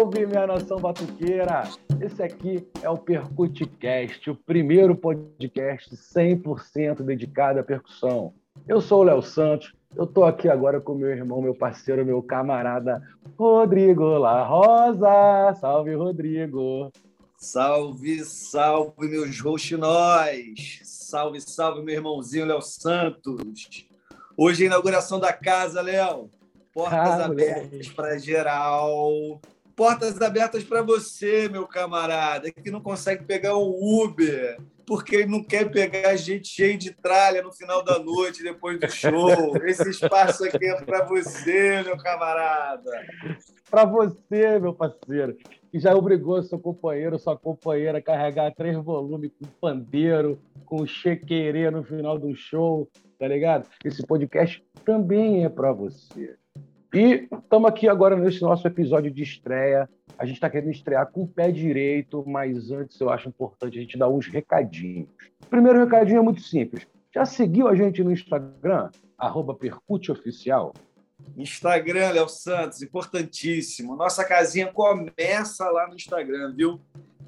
Salve, minha nação batuqueira! Esse aqui é o PercutiCast, o primeiro podcast 100% dedicado à percussão. Eu sou o Léo Santos, eu estou aqui agora com meu irmão, meu parceiro, meu camarada Rodrigo La Rosa. Salve, Rodrigo! Salve, salve, meus roxinóis! Salve, salve, meu irmãozinho Léo Santos! Hoje é a inauguração da casa, Léo. Portas ah, abertas para geral. Portas abertas para você, meu camarada, que não consegue pegar um Uber, porque ele não quer pegar gente cheia de tralha no final da noite, depois do show. Esse espaço aqui é para você, meu camarada. Para você, meu parceiro, que já obrigou seu companheiro, sua companheira a carregar três volumes com pandeiro, com chequerê no final do show, tá ligado? Esse podcast também é para você. E estamos aqui agora nesse nosso episódio de estreia. A gente está querendo estrear com o pé direito, mas antes eu acho importante a gente dar uns recadinhos. O primeiro recadinho é muito simples. Já seguiu a gente no Instagram? Arroba PercuteOficial? Instagram, Léo Santos, importantíssimo. Nossa casinha começa lá no Instagram, viu?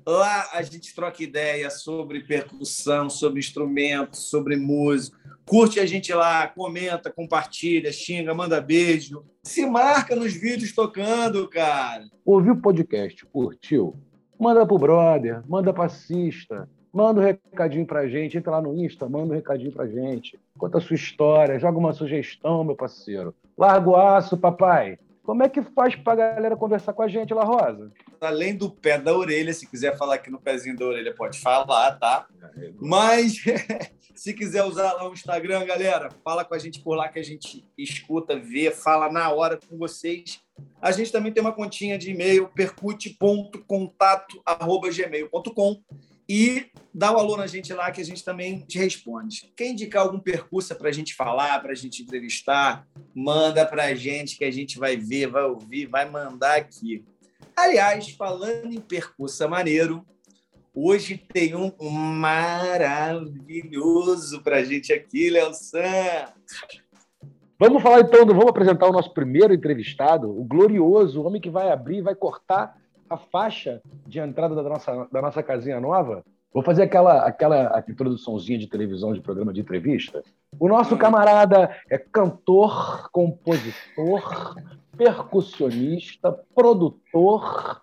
Lá a gente troca ideia sobre percussão, sobre instrumentos, sobre música. Curte a gente lá, comenta, compartilha, xinga, manda beijo. Se marca nos vídeos tocando, cara. Ouviu o podcast, curtiu? Manda pro brother, manda pra cista, manda um recadinho pra gente, entra lá no Insta, manda um recadinho pra gente. Conta a sua história, joga uma sugestão, meu parceiro. Larga o aço, papai. Como é que faz para a galera conversar com a gente lá, Rosa? Além do pé da orelha, se quiser falar aqui no pezinho da orelha, pode falar, tá? Mas se quiser usar lá o Instagram, galera, fala com a gente por lá que a gente escuta, vê, fala na hora com vocês. A gente também tem uma continha de e-mail, percute.contato.gmail.com e dá o alô na gente lá que a gente também te responde. Quer indicar algum percurso para a gente falar, para a gente entrevistar? Manda para a gente que a gente vai ver, vai ouvir, vai mandar aqui. Aliás, falando em percurso maneiro, hoje tem um maravilhoso para a gente aqui, Léo Santos. Vamos falar então, vamos apresentar o nosso primeiro entrevistado, o glorioso, o homem que vai abrir, vai cortar a faixa de entrada da nossa, da nossa casinha nova, vou fazer aquela, aquela introduçãozinha de televisão, de programa de entrevista. O nosso camarada é cantor, compositor, percussionista, produtor,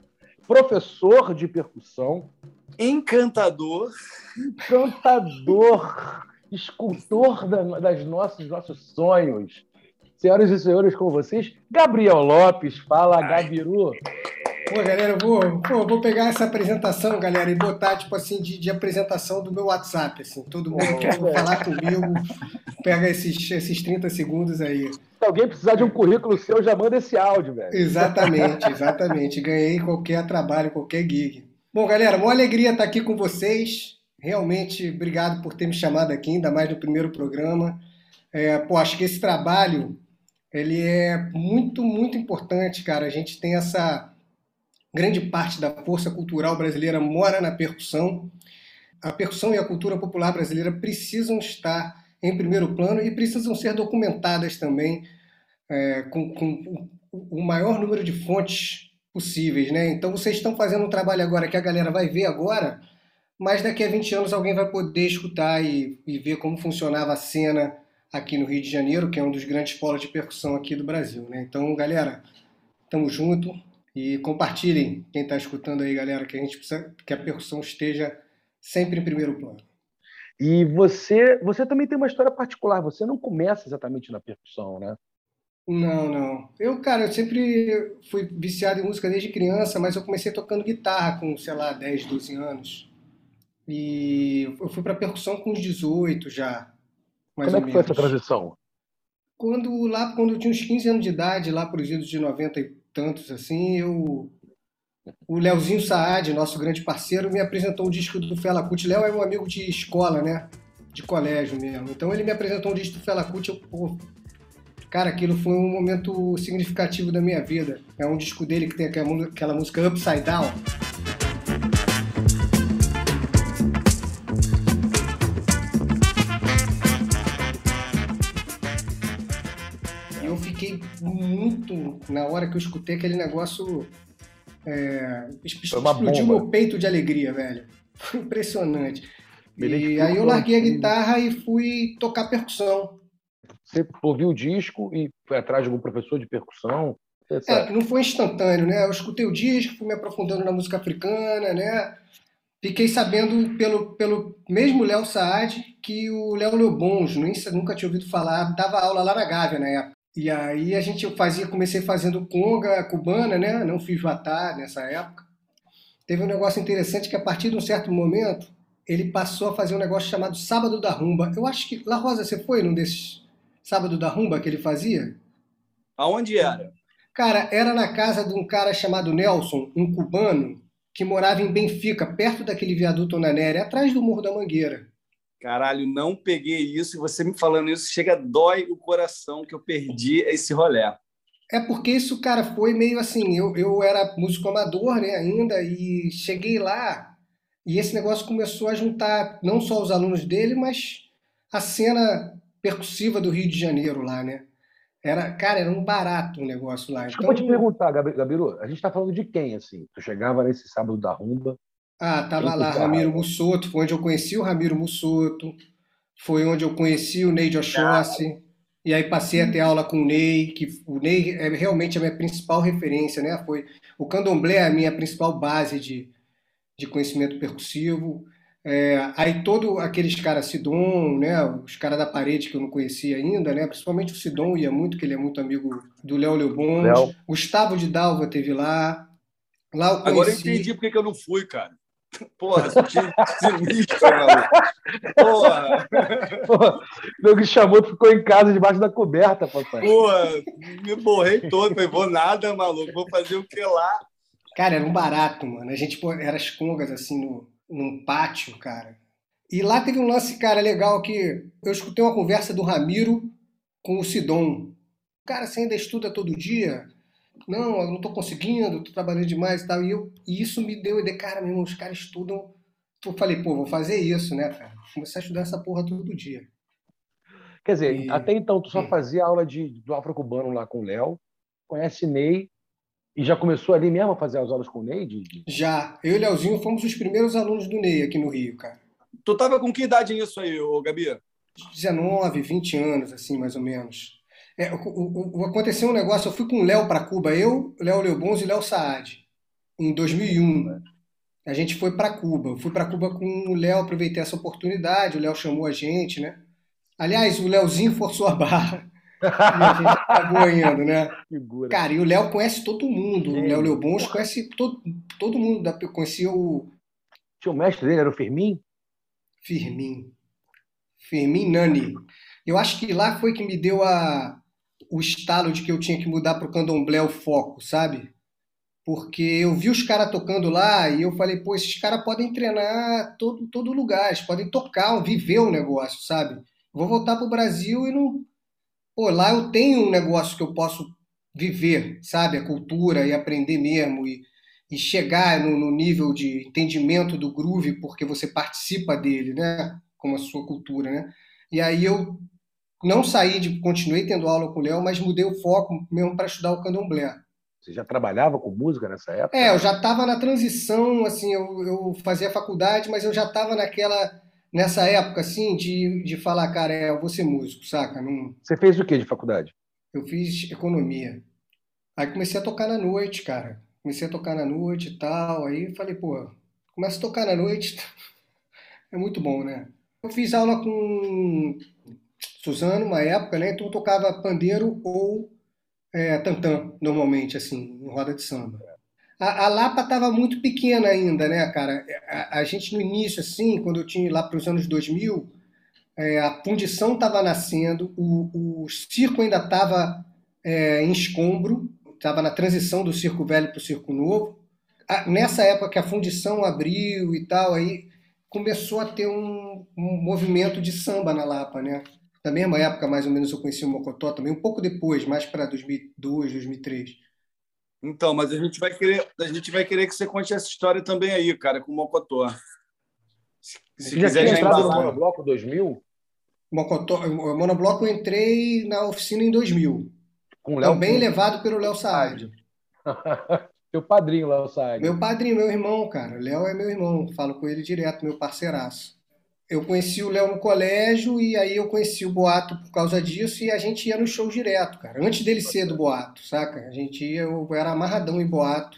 professor de percussão, encantador, encantador, escultor das nossos, nossos sonhos. Senhoras e senhores, com vocês, Gabriel Lopes. Fala, Gabiru. Pô, galera, eu vou, pô, vou pegar essa apresentação, galera, e botar, tipo assim, de, de apresentação do meu WhatsApp, assim. Todo mundo que for falar comigo, pega esses, esses 30 segundos aí. Se alguém precisar de um currículo seu, já manda esse áudio, velho. Exatamente, exatamente. Ganhei qualquer trabalho, qualquer gig. Bom, galera, uma alegria estar aqui com vocês. Realmente, obrigado por ter me chamado aqui, ainda mais no primeiro programa. É, pô, acho que esse trabalho, ele é muito, muito importante, cara. A gente tem essa Grande parte da força cultural brasileira mora na percussão. A percussão e a cultura popular brasileira precisam estar em primeiro plano e precisam ser documentadas também é, com, com, o maior número de fontes possíveis. Né? Então vocês estão fazendo um trabalho agora que a galera vai ver agora, mas daqui a 20 anos alguém vai poder escutar e, e ver como funcionava a cena aqui no Rio de Janeiro, que é um dos grandes polos de percussão aqui do Brasil. Né? Então, galera, tamo junto. E compartilhem, quem está escutando aí, galera, que a gente precisa que a percussão esteja sempre em primeiro plano. E você, você também tem uma história particular. Você não começa exatamente na percussão, né? Não, não. Eu, cara, eu sempre fui viciado em música desde criança, mas eu comecei tocando guitarra com, sei lá, 10, 12 anos. E eu fui para percussão com uns 18 já. Como é que foi essa transição? Quando, lá, quando eu tinha uns 15 anos de idade, lá para os idos de 90 e tantos assim, eu o Leozinho Saad, nosso grande parceiro, me apresentou um disco do Fela Kuti. Léo é meu amigo de escola, né? De colégio mesmo. Então ele me apresentou um disco do Fela Kuti. Eu, pô, cara, aquilo foi um momento significativo da minha vida. É um disco dele que tem aquela música Upside Down. Muito, na hora que eu escutei aquele negócio, É, explodiu meu peito de alegria, velho. Foi impressionante. E aí eu larguei a guitarra e fui tocar percussão. Você ouviu o disco e foi atrás de algum professor de percussão? É, não foi instantâneo, né? Eu escutei o disco, fui me aprofundando na música africana, né? Fiquei sabendo pelo, pelo mesmo Léo Saad que o Léo Leobons, nunca tinha ouvido falar, dava aula lá na Gávea na época. E aí a gente fazia, comecei fazendo conga cubana, né? Não fiz vatá nessa época. Teve um negócio interessante que a partir de um certo momento ele passou a fazer um negócio chamado Sábado da Rumba. Eu acho que La Rosa, você foi num desses Sábado da Rumba que ele fazia? Aonde era? Cara, era na casa de um cara chamado Nelson, um cubano, que morava em Benfica, perto daquele viaduto Onanere, atrás do Morro da Mangueira. Caralho, não peguei isso e você me falando isso chega dói o coração que eu perdi esse rolé. É porque isso, cara, foi meio assim. Eu, eu era músico amador, né, ainda, e cheguei lá e esse negócio começou a juntar não só os alunos dele, mas a cena percussiva do Rio de Janeiro lá, né? Era, cara, era um barato o um negócio lá. Então... Eu vou te perguntar, Gabiru, a gente está falando de quem, assim? Tu chegava nesse sábado da rumba. Ah, tava lá, Ramiro Mussoto, foi onde eu conheci o Ramiro Mussoto, foi onde eu conheci o Ney de Oxóssi, e aí passei a ter aula com o Ney, que o Ney é realmente a minha principal referência, né? Foi o candomblé é a minha principal base de, de conhecimento percussivo. É, aí todos aqueles caras, Sidon, né, os caras da parede que eu não conhecia ainda, né, principalmente o Sidon ia muito, que ele é muito amigo do Léo Leobon. Gustavo de Dalva teve lá. lá eu conheci... Agora eu entendi por que eu não fui, cara. Porra, sinistro, maluco. Porra. Porra. Meu chamou, ficou em casa debaixo da coberta, papai. Porra, me borrei todo. Falei, vou nada, maluco. Vou fazer o que lá? Cara, era um barato, mano. A gente era as congas assim no, num pátio, cara. E lá teve um lance, cara, legal que eu escutei uma conversa do Ramiro com o Sidon. Cara, você ainda estuda todo dia? Não, eu não tô conseguindo, tô trabalhando demais e tal. E, eu, e isso me deu ideia, cara, meu irmão, os caras estudam. Eu falei, pô, vou fazer isso, né, cara? Comecei a estudar essa porra todo dia. Quer dizer, e... até então tu só fazia aula de, do afro-cubano lá com o Léo, conhece Ney, e já começou ali mesmo a fazer as aulas com o Ney? De, de... Já. Eu e o Leozinho fomos os primeiros alunos do Ney aqui no Rio, cara. Tu tava com que idade nisso aí, ô, Gabi? 19, 20 anos, assim, mais ou menos. É, o, o, o, aconteceu um negócio, eu fui com o Léo para Cuba, eu, Léo Leobons e Léo Saad, em 2001. A gente foi para Cuba. Eu fui para Cuba com o Léo, aproveitei essa oportunidade, o Léo chamou a gente, né? Aliás, o Léozinho forçou a barra e a gente acabou indo, né? Figura. Cara, e o Léo conhece todo mundo. É. O Léo Leobons conhece todo, todo mundo. Da, conhecia o. Tinha o mestre dele, era o Firmin? Firmin. Firmin Nani. Eu acho que lá foi que me deu a, o estalo de que eu tinha que mudar para o candomblé o foco, sabe? Porque eu vi os caras tocando lá e eu falei, pô, esses caras podem treinar todo, todo lugar, eles podem tocar, viver o negócio, sabe? Vou voltar para o Brasil e não, pô, lá eu tenho um negócio que eu posso viver, sabe? A cultura e aprender mesmo e, e chegar no, no, nível de entendimento do groove porque você participa dele, né? Como a sua cultura, né? E aí eu não saí de, continuei tendo aula com o Léo, mas mudei o foco mesmo para estudar o candomblé. Você já trabalhava com música nessa época? É, eu já estava na transição, assim, eu, eu fazia faculdade, mas eu já estava naquela nessa época, assim, de, de falar, cara, é, eu vou ser músico, saca? Não... Você fez o que de faculdade? Eu fiz economia. Aí comecei a tocar na noite, cara. Comecei a tocar na noite e tal. Aí falei, pô, começa a tocar na noite. é muito bom, né? Eu fiz aula com Suzano uma época, né? Então eu tocava pandeiro ou é, tantã, normalmente, assim, em roda de samba a, a Lapa estava muito pequena ainda, né, cara? A, a, gente no início, assim, quando eu tinha lá para os anos 2000, é, a fundição estava nascendo, o, o circo ainda estava é, em escombro, estava na transição do circo velho para o circo novo. A, nessa época que a fundição abriu e tal, aí começou a ter um, um movimento de samba na Lapa, né? Na mesma época, mais ou menos, eu conheci o Mocotó também, um pouco depois, mais para 2002, 2003. Então, mas a gente vai querer, a gente vai querer que você conte essa história também aí, cara, com o Mocotó. Se, se já quiser já entrado no Monobloco 2000? Mocotó, o Monobloco eu entrei na oficina em 2000. Com Léo também Pum. levado pelo Léo Saad. Teu padrinho, Léo Saad. Meu padrinho, meu irmão, cara. Léo é meu irmão, falo com ele direto, meu parceiraço. Eu conheci o Léo no colégio e aí eu conheci o Boato por causa disso e a gente ia no show direto, cara. Antes dele ser do Boato, saca? A gente ia, eu era amarradão em Boato.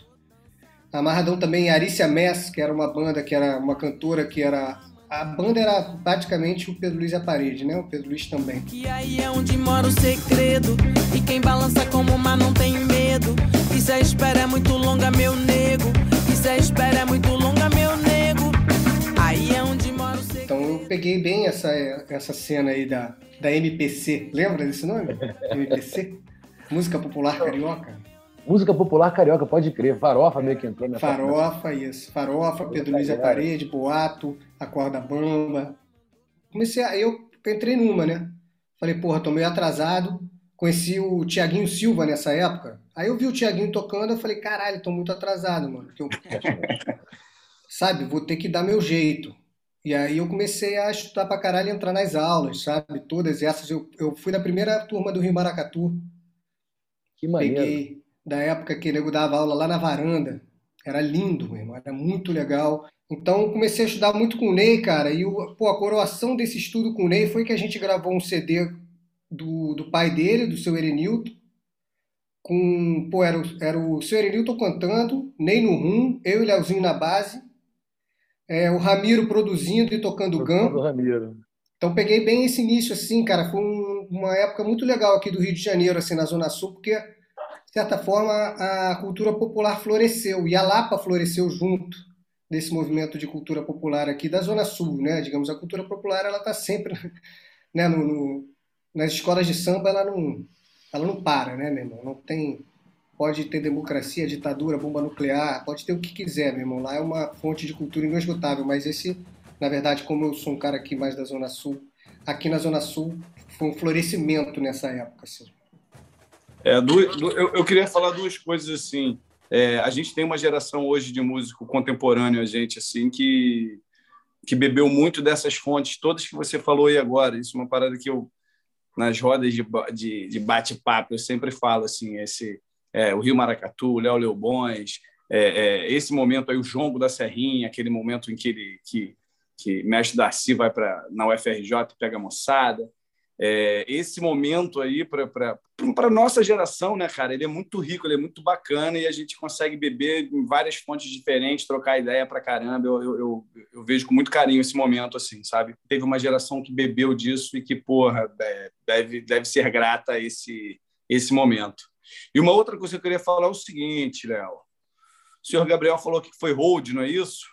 Amarradão também em Arícia Mess, que era uma banda, que era uma cantora que era a banda era praticamente o Pedro Luiz e a parede, né? O Pedro Luiz também. Que aí é onde mora o segredo. E quem balança como mar não tem medo. E se a espera é muito longa, meu nego. E se a espera é muito longa, meu nego. Aí é onde. Então eu peguei bem essa, essa cena aí da, da MPC. Lembra desse nome? MPC? Música Popular Carioca? Música popular carioca, pode crer. Farofa meio que entrou nessa. Farofa, isso. Farofa, Pedro Luiz e a Parede, Boato, A Corda Bamba. Comecei a. Eu entrei numa, né? Falei, porra, tô meio atrasado. Conheci o Tiaguinho Silva nessa época. Aí eu vi o Tiaguinho tocando, eu falei, caralho, tô muito atrasado, mano. Eu... sabe, vou ter que dar meu jeito. E aí eu comecei a estudar pra caralho e entrar nas aulas, sabe? Todas essas. Eu, eu fui na primeira turma do Rio Maracatu. Que maneiro. Peguei da época que nego dava aula lá na varanda. Era lindo, meu irmão, era muito legal. Então comecei a estudar muito com o Ney, cara, e o, pô, a coroação desse estudo com o Ney foi que a gente gravou um CD do, do pai dele, do seu Erenilton, com, pô, era, o, era o seu Erenilton cantando, Ney no rum, eu e Leozinho na base, é, o Ramiro produzindo e tocando gam. Ramiro. Então peguei bem esse início, assim, cara, foi um, uma época muito legal aqui do Rio de Janeiro, assim, na Zona Sul, porque de certa forma, a cultura popular floresceu e a Lapa floresceu junto desse movimento de cultura popular aqui da Zona Sul, né? Digamos, a cultura popular ela está sempre, né? No, no, nas escolas de samba ela não, ela não para, né, meu irmão? Não tem, pode ter democracia, ditadura, bomba nuclear, pode ter o que quiser, meu irmão. Lá é uma fonte de cultura inesgotável, mas esse, na verdade, como eu sou um cara aqui mais da Zona Sul, aqui na Zona Sul foi um florescimento nessa época, assim. É, do, do, eu, eu, queria falar duas coisas assim. É, a gente tem uma geração hoje de músico contemporâneo, a gente assim que que bebeu muito dessas fontes, todas que você falou aí agora. Isso é uma parada que eu nas rodas de, de, de bate-papo eu sempre falo assim, esse é, o Rio Maracatu, Léo Leobões, é, é, esse momento aí o Jongo da Serrinha, aquele momento em que ele que que Mestre Darcy vai para na UFRJ e pega a moçada é, esse momento aí para a nossa geração, né, cara? Ele é muito rico, ele é muito bacana e a gente consegue beber em várias fontes diferentes, trocar ideia para caramba. Eu, eu, eu, eu, vejo com muito carinho esse momento, assim, sabe? Teve uma geração que bebeu disso e que, porra, é, deve, deve ser grata a esse, esse momento. E uma outra coisa que eu queria falar é o seguinte, Léo. O senhor Gabriel falou que foi hold, não é isso?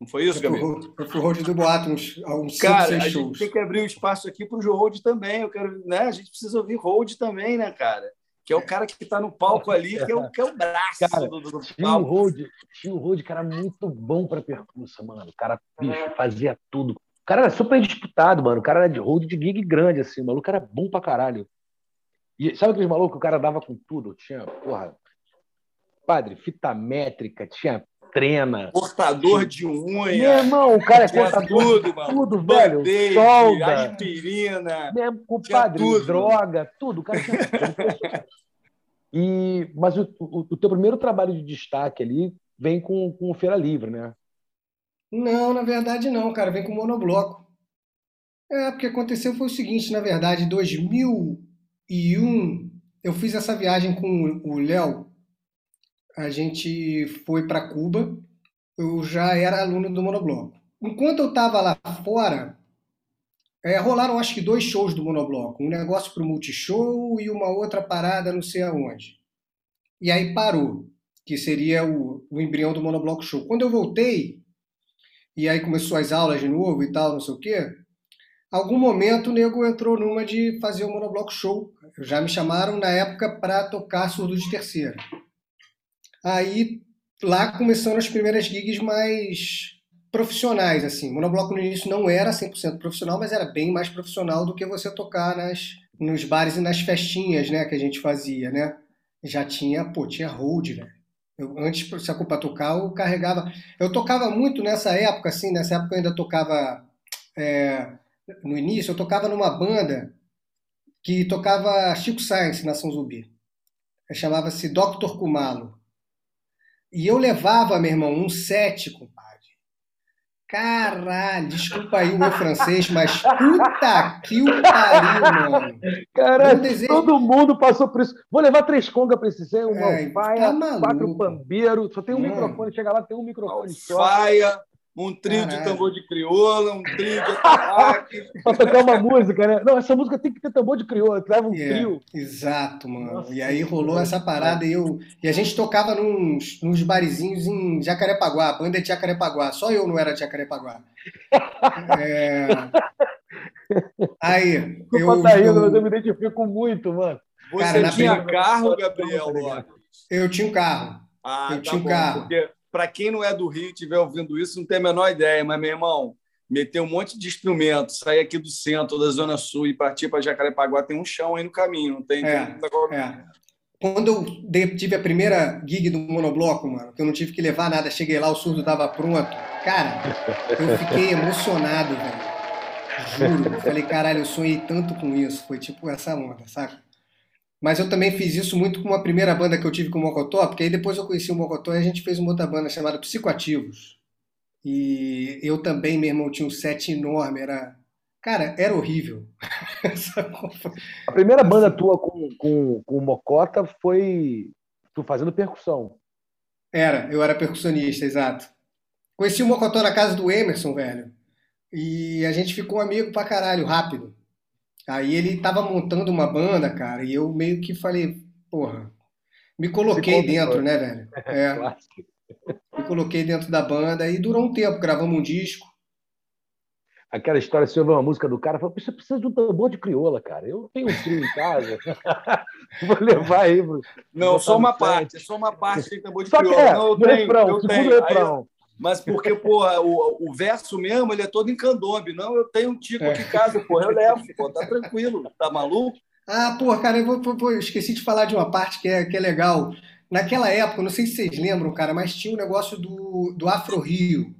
Não foi isso, Gabriel? Eu fui road do Boato, uns, uns Cara, cinco, a shows. gente tem que abrir um espaço aqui para o Road também. Eu quero, né? A gente precisa ouvir Road também, né, cara? Que é o cara que está no palco ali, que é o, que é o braço cara, do, do, do tinha palco. Road, cara, muito bom para percussa, mano. O cara, bicho, fazia tudo. O cara era super disputado, mano. O cara era de road de gig grande, assim. O maluco era bom pra caralho. E sabe aqueles malucos que o cara dava com tudo? Tinha, porra, padre, fita métrica, tinha trena. Cortador de unha. Meu irmão, o cara é cortador tudo, de mano. tudo, velho. Band-aid, Solda. aspirina. Mesmo com Tinha padre, tudo, droga, tudo. O cara tinha... e, mas o, o, o teu primeiro trabalho de destaque ali vem com, com o Feira Livre, né? Não, na verdade não, cara. Vem com monobloco. É, porque aconteceu foi o seguinte, na verdade, em 2001, eu fiz essa viagem com o Léo, a gente foi para Cuba. Eu já era aluno do Monobloco. Enquanto eu estava lá fora, é, rolaram acho que dois shows do Monobloco. Um negócio para o Multishow e uma outra parada não sei aonde. E aí parou, que seria o, o embrião do Monobloco Show. Quando eu voltei, e aí começou as aulas de novo e tal, não sei o quê, algum momento o nego entrou numa de fazer o Monobloco Show. Já me chamaram na época para tocar surdo de terceira. Aí lá começaram as primeiras gigs mais profissionais, assim. Monobloco no início não era 100% profissional, mas era bem mais profissional do que você tocar nas, nos bares e nas festinhas, né, que a gente fazia, né? Já tinha, pô, tinha hold, velho. Eu, antes, se a culpa tocar, eu carregava. Eu tocava muito nessa época, assim, nessa época eu ainda tocava. É, no início, eu tocava numa banda que tocava Chico Science na São Zumbi. Chamava-se Dr. Kumalo. E eu levava, meu irmão, um set, compadre. Caralho, desculpa aí o meu francês, mas puta que o pariu, mano. Caralho, desejo... todo mundo passou por isso. Vou levar três congas pra esse ser, uma é, faia, tá quatro pambeiros, só tem um mano. microfone, chega lá, tem um microfone só. Faia, um trio Caralho. de tambor de crioula, um trio de ataque. pra tocar uma música, né? Não, essa música tem que ter tambor de crioula, leva um yeah, trio. Exato, mano. Nossa, e aí rolou essa parada e eu. E a gente tocava nos, nos barizinhos em Jacarepaguá, a banda é de Jacarepaguá. Só eu não era de Jacarepaguá. é... Aí. Eu, tá rindo, eu... mas eu me identifico muito, mano. Você Cara, tinha carro, Gabriel? Eu tinha um carro. Ah, eu tá tinha um bom, carro. Porque para quem não é do Rio e estiver ouvindo isso, não tem a menor ideia, mas, meu irmão, meter um monte de instrumentos, sair aqui do centro, da Zona Sul e partir para Jacarepaguá, tem um chão aí no caminho, não tem, é, tem é. Quando eu tive a primeira gig do monobloco, mano, que eu não tive que levar nada, cheguei lá, o surdo estava pronto. Cara, eu fiquei emocionado, velho. Juro. Eu falei, caralho, eu sonhei tanto com isso. Foi tipo essa onda, saca? Mas eu também fiz isso muito com a primeira banda que eu tive com o Mocotó, porque aí depois eu conheci o Mocotó e a gente fez uma outra banda chamada Psicoativos. E eu também, meu irmão, tinha um set enorme, era. Cara, era horrível. a primeira banda tua com, com, com o Mocota foi tu fazendo percussão. Era, eu era percussionista, exato. Conheci o Mocotó na casa do Emerson, velho. E a gente ficou amigo pra caralho, rápido. Aí ele tava montando uma banda, cara, e eu meio que falei, porra, me coloquei dentro, né, velho? É. me coloquei dentro da banda e durou um tempo, gravamos um disco. Aquela história, você ouve uma música do cara, fala, você precisa de um tambor de crioula, cara. Eu tenho um trio em casa. Vou levar aí. Não, só uma parte, só uma parte de tambor de só crioula. Que é, não, eu tenho, refrão, eu tenho. Refrão. Mas porque, porra, o, o verso mesmo, ele é todo em candombe. Não, eu tenho um tico aqui em casa, porra, eu levo, pô, tá tranquilo, tá maluco? Ah, porra, cara, eu vou, vou, esqueci de falar de uma parte que é, que é legal. Naquela época, não sei se vocês lembram, cara, mas tinha um negócio do, do Afro Rio,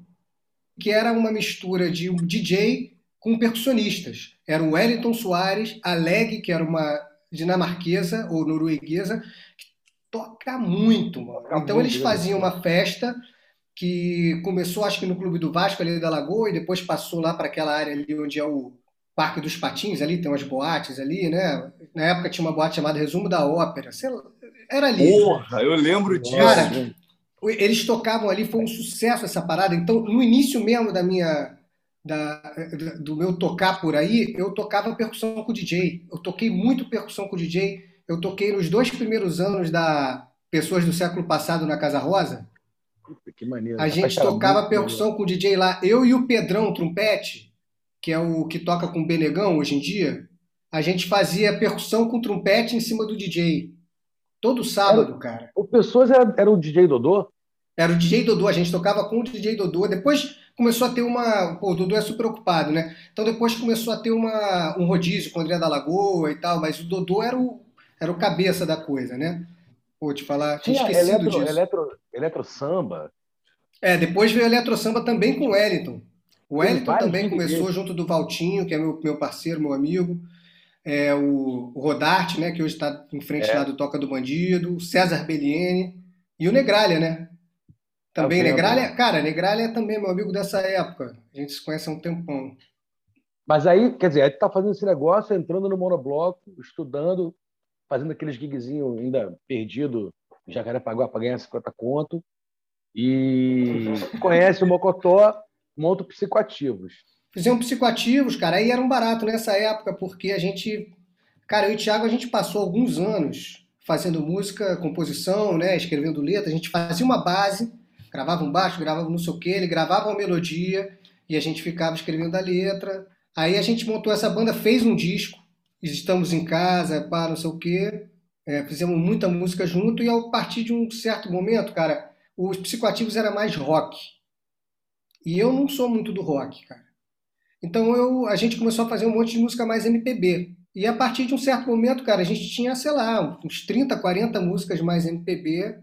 que era uma mistura de um DJ com percussionistas. Era o Wellington Soares, a Leg, que era uma dinamarquesa ou norueguesa, que toca muito, mano. Então eles faziam uma festa que começou, acho que no Clube do Vasco, ali da Lagoa, e depois passou lá para aquela área ali onde é o Parque dos Patins, ali tem umas boates ali, né? Na época tinha uma boate chamada Resumo da Ópera, sei lá, era ali. Porra, eu lembro disso. Cara, eles tocavam ali, foi um sucesso essa parada. Então, no início mesmo da minha da, do meu tocar por aí, eu tocava percussão com o DJ. Eu toquei muito percussão com o DJ. Eu toquei nos dois primeiros anos da Pessoas do Século Passado na Casa Rosa. Que maneiro. A gente tocava percussão com o DJ lá. Eu e o Pedrão Trompete, que é o que toca com o Benegão hoje em dia, a gente fazia percussão com trompete em cima do DJ. Todo sábado, era, cara. O Pessoas era, era o DJ Dodô? Era o DJ Dodô, a gente tocava com o DJ Dodô. Depois começou a ter uma. Pô, o Dodô é super ocupado, né? Então depois começou a ter uma, um rodízio com o André da Lagoa e tal, mas o Dodô era o, era o cabeça da coisa, né? Pô, te falar, tinha esquecido eletro, disso. Eletro, eletro samba. É, depois veio eletro samba também com o Wellington. O Wellington também começou junto do Valtinho, que é meu, meu parceiro, meu amigo. É, o, o Rodarte, né, que hoje está em frente é. lá do Toca do Bandido. O César Belliene. E o Negralha, né? Também, tá Negralha. Cara, Negralha é também meu amigo dessa época. A gente se conhece há um tempão. Mas aí, quer dizer, aí tu tá fazendo esse negócio, entrando no monobloco, estudando, fazendo aqueles gigzinhos ainda perdido Jacarepaguá para ganhar 50 conto. E conhece o Mocotó, monta psicoativos. Fizemos psicoativos, cara, aí era um barato nessa época, porque a gente. Cara, eu e o Thiago, a gente passou alguns anos fazendo música, composição, né, escrevendo letra. A gente fazia uma base, gravava um baixo, gravava não sei o quê, ele gravava uma melodia e a gente ficava escrevendo a letra. Aí a gente montou essa banda, fez um disco, estamos em casa, pá, não sei o quê. É, fizemos muita música junto e a partir de um certo momento, cara, os psicoativos era mais rock. E eu não sou muito do rock, cara. Então eu, a gente começou a fazer um monte de música mais MPB. E a partir de um certo momento, cara, a gente tinha, sei lá, uns 30, 40 músicas mais MPB.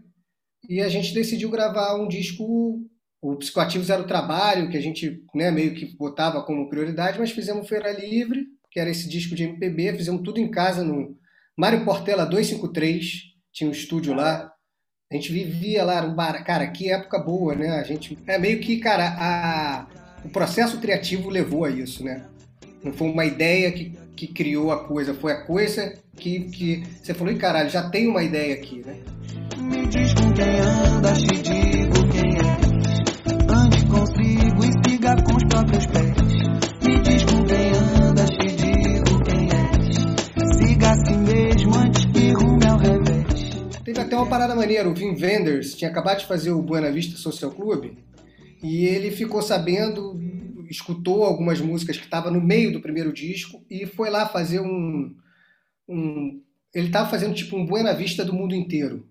E a gente decidiu gravar um disco. O Psicoativos era o trabalho que a gente né, meio que botava como prioridade, mas fizemos Feira Livre que era esse disco de MPB, fizemos tudo em casa no Mário Portela 253, tinha um estúdio lá. A gente vivia lá no bar. Cara, que época boa, né? A gente. É meio que, cara, a... o processo criativo levou a isso, né? Não foi uma ideia que, que criou a coisa, foi a coisa que, que você falou, e caralho, já tem uma ideia aqui, né? Me diz com quem andas, te digo quem és. Ande consigo e siga com os próprios pés. Me até uma parada maneira, o Vin Wenders tinha acabado de fazer o Buena Vista Social Club e ele ficou sabendo, escutou algumas músicas que estavam no meio do primeiro disco e foi lá fazer um. um ele estava fazendo tipo um Buena Vista do mundo inteiro.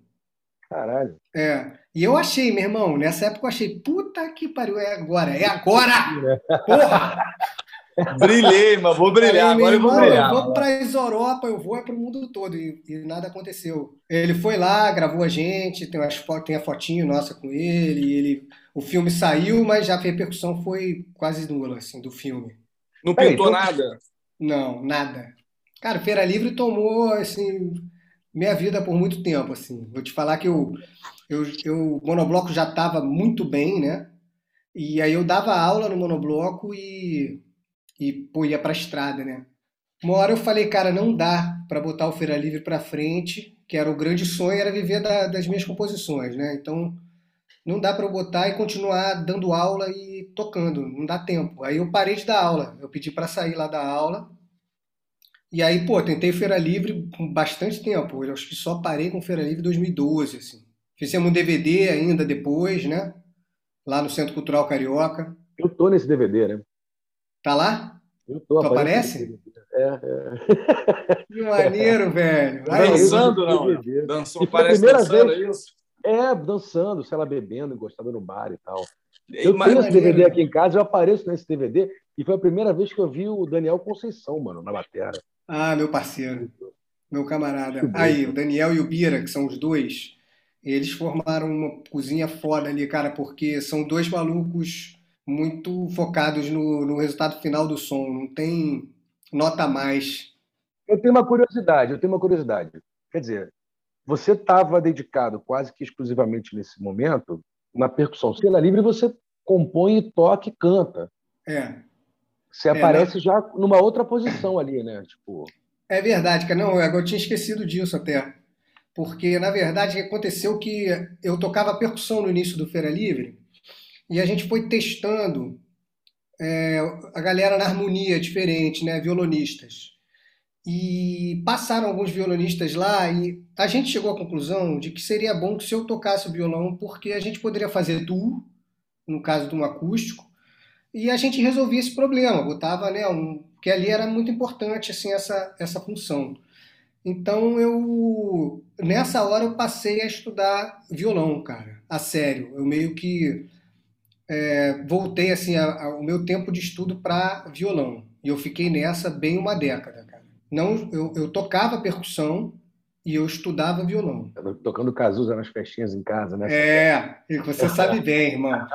Caralho. É. E eu achei, meu irmão, nessa época eu achei, puta que pariu, é agora, é agora! Porra! Brilhei, mas vou brilhar, Falei, agora eu vou brilhar. Eu vou para as Europa, eu vou é para o mundo todo, e, e, nada aconteceu. Ele foi lá, gravou a gente, tem, umas, tem a fotinho nossa com ele, ele, o filme saiu, mas já a repercussão foi quase nula, assim, do filme. Não pintou então... nada? Não, nada. Cara, Feira Livre tomou, assim, minha vida por muito tempo, assim. Vou te falar que eu, eu, eu o monobloco já estava muito bem, né? E aí eu dava aula no monobloco e, e ia para a estrada, né? Uma hora eu falei, cara, não dá para botar o Feira Livre para frente, que era o grande sonho, era viver da, das minhas composições, né? Então, não dá para eu botar e continuar dando aula e tocando, não dá tempo. Aí eu parei de dar aula, eu pedi para sair lá da aula e aí, pô, tentei Feira Livre com bastante tempo. Eu acho que só parei com Feira Livre em 2012, assim. Fizemos um DVD ainda depois, né? Lá no Centro Cultural Carioca. Eu tô nesse DVD, né? Tá lá? Eu tô. Tu aparece? É, é. Que maneiro, velho. Aí, dançando, não? Dançou, parece dançando, vez, é isso? É, dançando, sei lá, bebendo, gostando no bar e tal. Eu tenho esse DVD aqui em casa, eu apareço nesse DVD, e foi a primeira vez que eu vi o Daniel Conceição, mano, na bateria. Ah, meu parceiro, meu camarada. Aí, o Daniel e o Bira, que são os dois, eles formaram uma cozinha foda ali, cara, porque são dois malucos muito focados no, no resultado final do som. Não tem nota mais. Eu tenho uma curiosidade, eu tenho uma curiosidade. Quer dizer, você estava dedicado quase que exclusivamente nesse momento na percussão. Cena livre você compõe, toca e canta. É. Você é, aparece já numa outra posição ali, né? Tipo... É verdade, cara. Não, eu tinha esquecido disso até. Porque, na verdade, aconteceu que eu tocava percussão no início do Feira Livre e a gente foi testando é, a galera na harmonia diferente, né? Violonistas. E passaram alguns violonistas lá e a gente chegou à conclusão de que seria bom que se eu tocasse o violão, porque a gente poderia fazer duo, no caso de um acústico, e a gente resolvia esse problema, botava, né, um, que ali era muito importante assim essa essa função. Então eu nessa hora eu passei a estudar violão, cara, a sério. Eu meio que é, voltei assim a, a, o meu tempo de estudo para violão e eu fiquei nessa bem uma década, cara. Não, eu, eu tocava percussão, e eu estudava violão. Tocando Cazuza nas festinhas em casa, né? É, você sabe bem, irmão.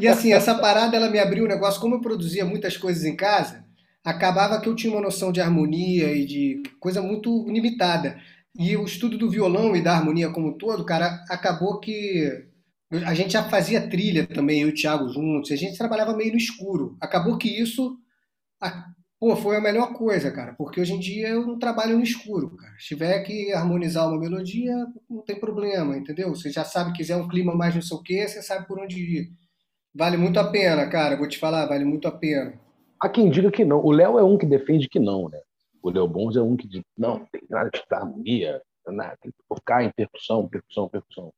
E assim, essa parada ela me abriu um negócio, como eu produzia muitas coisas em casa, acabava que eu tinha uma noção de harmonia e de coisa muito limitada. E o estudo do violão e da harmonia como um todo, cara, acabou que a gente já fazia trilha também, eu e o Thiago juntos, a gente trabalhava meio no escuro. Acabou que isso Pô, foi a melhor coisa, cara, porque hoje em dia eu não trabalho no escuro, cara. Se tiver que harmonizar uma melodia, não tem problema, entendeu? Você já sabe, quiser um clima mais não sei o quê, você sabe por onde ir. Vale muito a pena, cara, vou te falar, vale muito a pena. Há quem diga que não. O Léo é um que defende que não, né? O Léo Bons é um que diz, não, tem nada de harmonia, nada, tem que focar em percussão, percussão, percussão.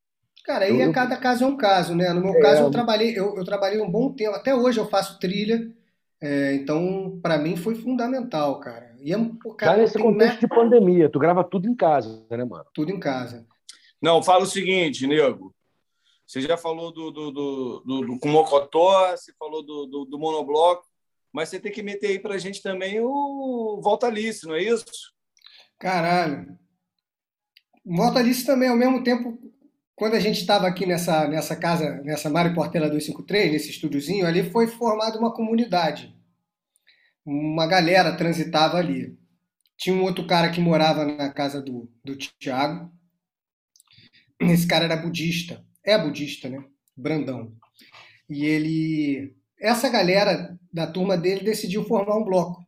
Cara, aí eu, cada caso é um caso, né? No meu é, caso, eu trabalhei, eu, eu trabalhei um bom tempo, até hoje eu faço trilha, é, então, para mim foi fundamental, cara. E é, cara, nesse contexto de pandemia, tu grava tudo em casa, né, mano? Tudo em casa. Não, fala o seguinte, nego. Você já falou do, do, do, do, do você falou do, do, do, monobloco, mas você tem que meter aí pra gente também o Volta Alice, não é isso? Caralho. Volta Alice também, ao mesmo tempo, quando a gente estava aqui nessa, nessa casa, nessa Mário Portela 253, nesse estúdiozinho, ali foi formada uma comunidade. Uma galera transitava ali. Tinha um outro cara que morava na casa do, do Tiago. esse cara era budista, é budista, né? Brandão. E ele. Essa galera da turma dele decidiu formar um bloco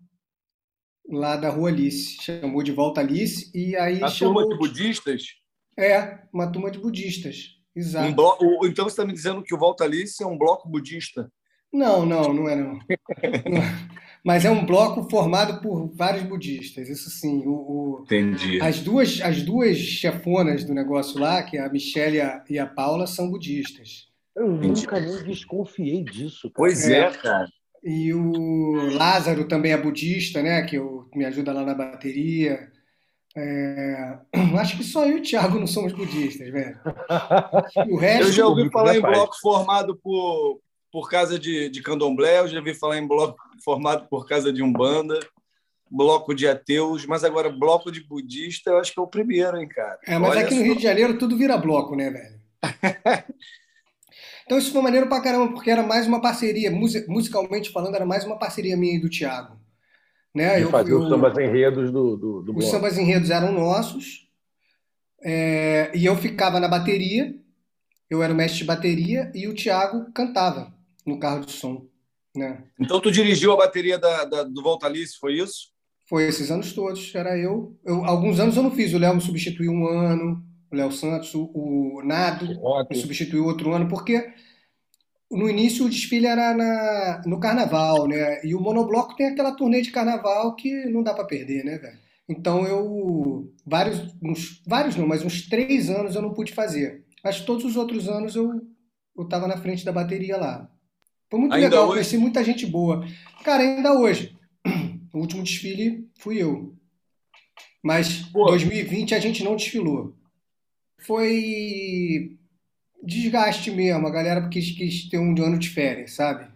lá da Rua Alice. Chamou de Volta Alice e aí. A chamou... turma de budistas? É, uma turma de budistas. Exato. Um blo... Então você está me dizendo que o Volta Alice é um bloco budista? Não, não, não é não. Mas é um bloco formado por vários budistas, isso sim. O, o, Entendi. As duas, as duas chefonas do negócio lá, que é a Michelle e a, e a Paula, são budistas. Eu nunca nem desconfiei disso. Cara. Pois é, é, cara. E o Lázaro também é budista, né? Que eu, me ajuda lá na bateria. É... Acho que só eu e o Thiago não somos budistas, velho. O resto... Eu já ouvi falar em bloco formado por, por causa de, de candomblé, eu já ouvi falar em bloco formado por causa de umbanda, bloco de ateus, mas agora bloco de budista eu acho que é o primeiro, hein, cara. É, mas Olha aqui no só. Rio de Janeiro tudo vira bloco, né, velho? então isso foi maneiro pra caramba, porque era mais uma parceria, musicalmente falando, era mais uma parceria minha e do Thiago. Né? Eu, fazia eu, os sambas enredos do, do, do Os sambas enredos eram nossos, é, e eu ficava na bateria, eu era o mestre de bateria, e o Thiago cantava no carro de som. Né? Então tu dirigiu a bateria da, da do Volta Alice, foi isso? Foi esses anos todos, era eu. eu. Alguns anos eu não fiz, o Léo me substituiu um ano, o Léo Santos, o, o Nado me substituiu outro ano, porque no início o desfile era na, no carnaval, né? E o monobloco tem aquela turnê de carnaval que não dá para perder, né, velho? Então eu vários, uns, vários não, mas uns três anos eu não pude fazer. Mas todos os outros anos eu eu estava na frente da bateria lá. Foi muito ainda legal, hoje? conheci muita gente boa. Cara, ainda hoje. O último desfile fui eu. Mas Pô. 2020 a gente não desfilou. Foi desgaste mesmo. A galera quis, quis ter um ano de férias, sabe?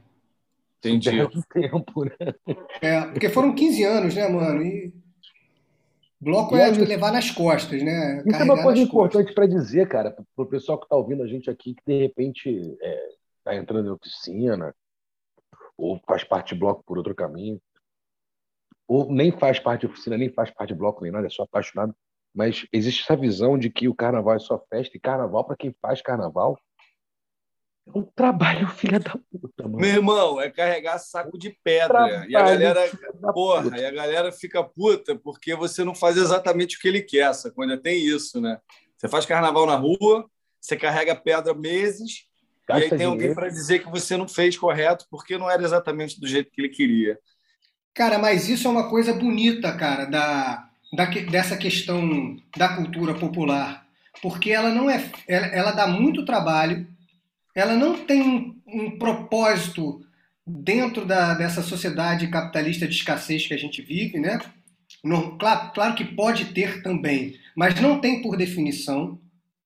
Entendi. Tempo, né? É, porque foram 15 anos, né, mano? E bloco e é de levar nas costas, né? Isso Carregar é uma coisa importante para dizer, cara, para o pessoal que está ouvindo a gente aqui, que de repente é, está entrando em oficina, ou faz parte de bloco por outro caminho, ou nem faz parte de oficina, nem faz parte de bloco, nem nada, é só apaixonado. Mas existe essa visão de que o carnaval é só festa, e carnaval, para quem faz carnaval, é um trabalho filha da puta, mano. Meu irmão, é carregar saco de pedra. Trabalho, e a galera, porra, e a galera fica puta porque você não faz exatamente o que ele quer, quando tem isso, né? Você faz carnaval na rua, você carrega pedra meses, Gasta e aí tem dinheiro. alguém para dizer que você não fez correto porque não era exatamente do jeito que ele queria. Cara, mas isso é uma coisa bonita, cara, da, da dessa questão da cultura popular, porque ela não é, ela, ela dá muito trabalho, ela não tem um, um propósito dentro da, dessa sociedade capitalista de escassez que a gente vive, né? Não, claro, claro que pode ter também, mas não tem por definição,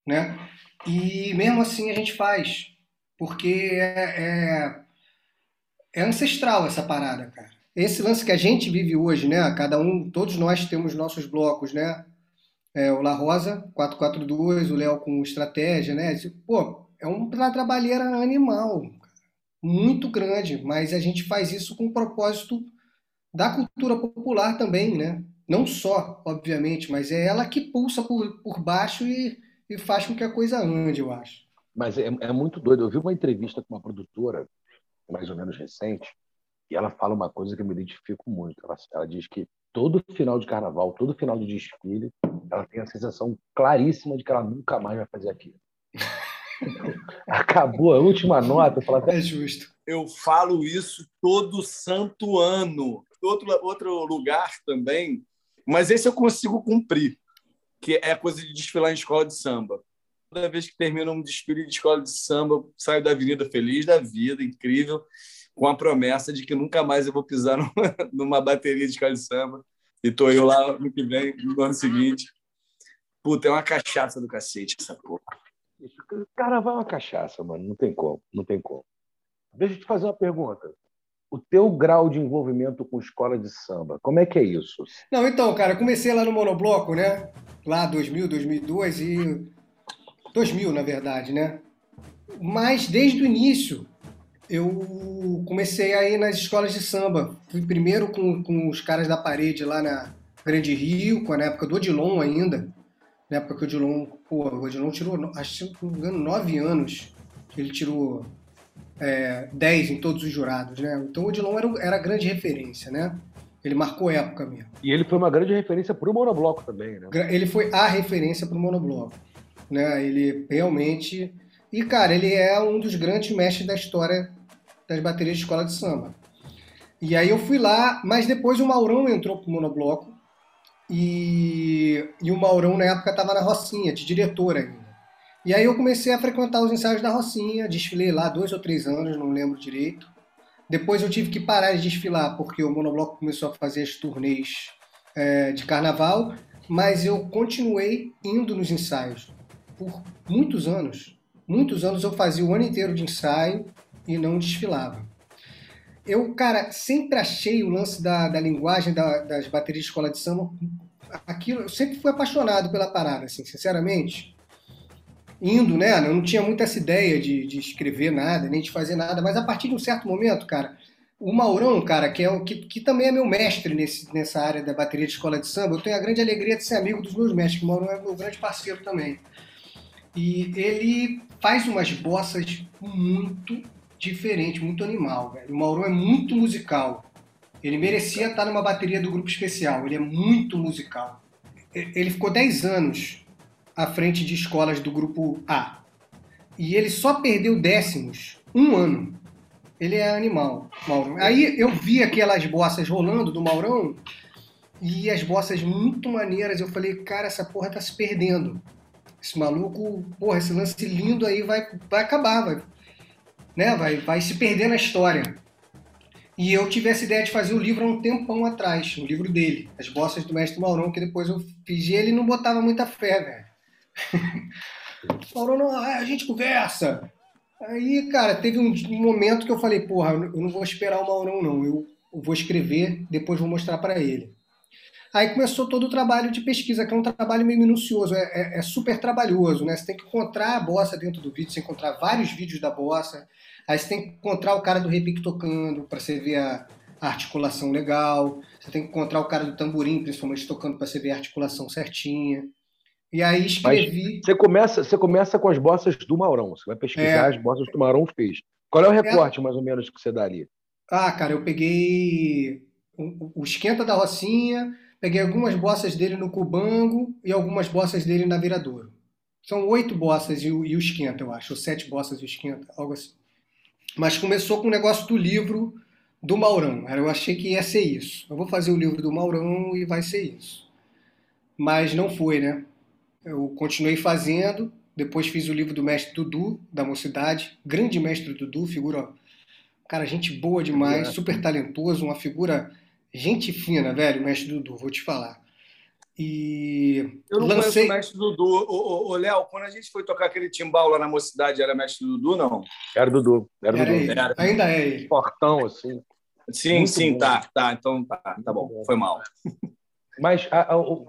né? E mesmo assim a gente faz porque é, é, é, ancestral essa parada, cara. Esse lance que a gente vive hoje, né? Cada um, todos nós temos nossos blocos, né? É, o La Rosa, 442, o Léo com estratégia, né? Pô, é uma trabalheira animal, muito grande, mas a gente faz isso com o propósito da cultura popular também, né? Não só, obviamente, mas é ela que pulsa por, por baixo e, e faz com que a coisa ande, eu acho. Mas é, é muito doido. Eu vi uma entrevista com uma produtora, mais ou menos recente, e ela fala uma coisa que eu me identifico muito. Ela, ela, diz que todo final de carnaval, todo final de desfile, ela tem a sensação claríssima de que ela nunca mais vai fazer aquilo. Acabou a última nota. Fala até... É justo. Eu falo isso todo santo ano. Outro, outro lugar também, mas esse eu consigo cumprir, que é a coisa de desfilar em escola de samba toda vez que termina um desfile de escola de samba, saio da avenida feliz da vida, incrível, com a promessa de que nunca mais eu vou pisar numa, numa bateria de escola de samba. E tô eu lá no que vem, no ano seguinte. Puta, é uma cachaça do cacete essa porra. Carnaval é uma cachaça, mano. Não tem como, não tem como. Deixa eu te fazer uma pergunta. O teu grau de envolvimento com escola de samba, como é que é isso? Não, então, cara, comecei lá no Monobloco, né? Lá 2000, 2002 e 2000, na verdade, né? Mas desde o início eu comecei a ir nas escolas de samba. Fui primeiro com, com os caras da parede lá na Grande Rio, com a época do Odilon ainda, na época que o Odilon pô, o Odilon tirou, acho que não me engano, nove anos que ele tirou é, 10 em todos os jurados, né? Então o Odilon era, era grande referência, né? Ele marcou época mesmo. E ele foi uma grande referência para o monobloco também, né? Ele foi a referência para o monobloco. Né? Ele realmente. E, cara, ele é um dos grandes mestres da história das baterias de escola de samba. E aí eu fui lá, mas depois o Maurão entrou pro monobloco. E, e o Maurão, na época, estava na Rocinha, de diretor ainda. E aí eu comecei a frequentar os ensaios da Rocinha, desfilei lá dois ou três anos, não lembro direito. Depois eu tive que parar de desfilar, porque o monobloco começou a fazer as turnês é, de carnaval, mas eu continuei indo nos ensaios por muitos anos. Muitos anos eu fazia o ano inteiro de ensaio e não desfilava. Eu, cara, sempre achei o lance da, da linguagem da, das baterias de escola de samba, aquilo, eu sempre fui apaixonado pela parada, assim, sinceramente indo, né? Eu não tinha muito essa ideia de, de escrever nada, nem de fazer nada, mas a partir de um certo momento, cara, o Maurão, cara, que, é o, que, que também é meu mestre nesse, nessa área da bateria de escola de samba, eu tenho a grande alegria de ser amigo dos meus mestres, que o Maurão é meu grande parceiro também. E ele faz umas bossas muito diferentes, muito animal, velho. O Maurão é muito musical. Ele merecia estar numa bateria do grupo especial, ele é muito musical. Ele ficou 10 anos à frente de escolas do grupo A. E ele só perdeu décimos um ano. Ele é animal, Mauro. Aí eu vi aquelas bossas rolando do Maurão e as bossas muito maneiras. Eu falei, cara, essa porra tá se perdendo. Esse maluco, porra, esse lance lindo aí vai, vai acabar, vai, né? vai, vai se perder na história. E eu tive essa ideia de fazer o livro há um tempão atrás, o livro dele, As Bossas do Mestre Maurão, que depois eu fiz e ele não botava muita fé, velho. Falou, não, a gente conversa. Aí, cara, teve um momento que eu falei, porra, eu não vou esperar o Maurão, não. Eu vou escrever, depois vou mostrar para ele. Aí começou todo o trabalho de pesquisa, que é um trabalho meio minucioso, é, é, é, super trabalhoso, né? Você tem que encontrar a bossa dentro do vídeo, você encontrar vários vídeos da bossa, aí você tem que encontrar o cara do repique tocando, para você ver a, a, articulação legal, você tem que encontrar o cara do tamborim, principalmente tocando, para você ver a articulação certinha. E aí escrevi. Mas você começa, você começa com as bossas do Maurão. Você vai pesquisar é. as bossas que o Maurão fez. Qual é o recorte, é. mais ou menos, que você dá ali? Ah, cara, eu peguei o esquenta da Rocinha, peguei algumas bossas dele no Cubango e algumas bossas dele na Viradouro. São oito bossas e e o esquenta, eu acho, ou sete bossas e o esquenta, algo assim. Mas começou com o negócio do livro do Maurão. Eu achei que ia ser isso. Eu vou fazer o livro do Maurão e vai ser isso. Mas não foi, né? eu continuei fazendo. Depois fiz o livro do mestre Dudu, da Mocidade. Grande mestre Dudu, figura. Cara, gente boa demais, super talentoso, uma figura. Gente fina, velho, mestre Dudu, vou te falar. E. Eu não lancei... conheço o mestre Dudu. Ô, ô, Léo, quando a gente foi tocar aquele timbal lá na Mocidade, era mestre Dudu, não? Era Dudu. Era, era Dudu. Era. Ainda é ele. Portão, assim. Sim, Muito sim, bom. tá, tá. Então tá, tá bom, foi mal. Mas, a, a, o,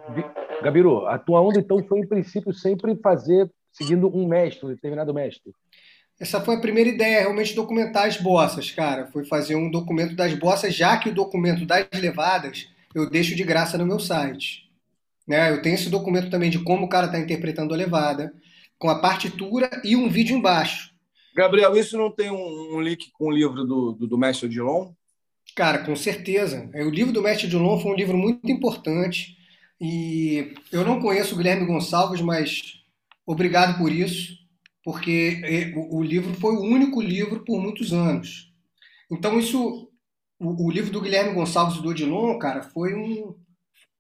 Gabiru, a tua onda então foi, em princípio, sempre fazer seguindo um mestre, um determinado mestre. Essa foi a primeira ideia, realmente documentar as bossas, cara. Foi fazer um documento das bossas, já que o documento das levadas eu deixo de graça no meu site. Né? Eu tenho esse documento também de como o cara está interpretando a levada, com a partitura e um vídeo embaixo. Gabriel, isso não tem um, um link com o livro do, do, do mestre Odilon? Cara, com certeza. É, o livro do Mestre Dilon foi um livro muito importante e eu não conheço o Guilherme Gonçalves, mas obrigado por isso, porque é, o livro foi o único livro por muitos anos. Então isso, o, livro do Guilherme Gonçalves e do Odilon, cara, foi um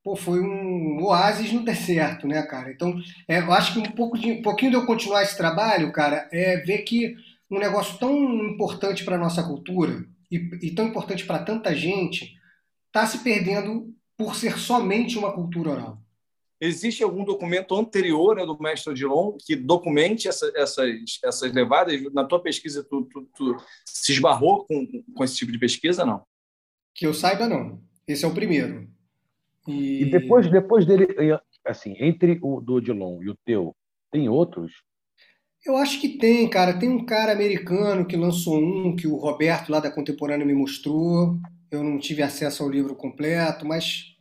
pô, foi um oásis no deserto, né, cara? Então, é, eu acho que um, pouco de, um pouquinho de eu continuar esse trabalho, cara, é ver que um negócio tão importante para nossa cultura, e, e tão importante para tanta gente está se perdendo por ser somente uma cultura oral. Existe algum documento anterior né, do mestre Odilon que documente essa, essas, essas levadas? Na tua pesquisa, tu, tu, tu, se esbarrou com, com esse tipo de pesquisa, não? Que eu saiba, não. Esse é o primeiro. E, e depois, depois dele, assim, entre o do Odilon e o teu, tem outros? Eu acho que tem, cara. Tem um cara americano que lançou um que o Roberto lá da Contemporânea me mostrou. Eu não tive acesso ao livro completo, mas.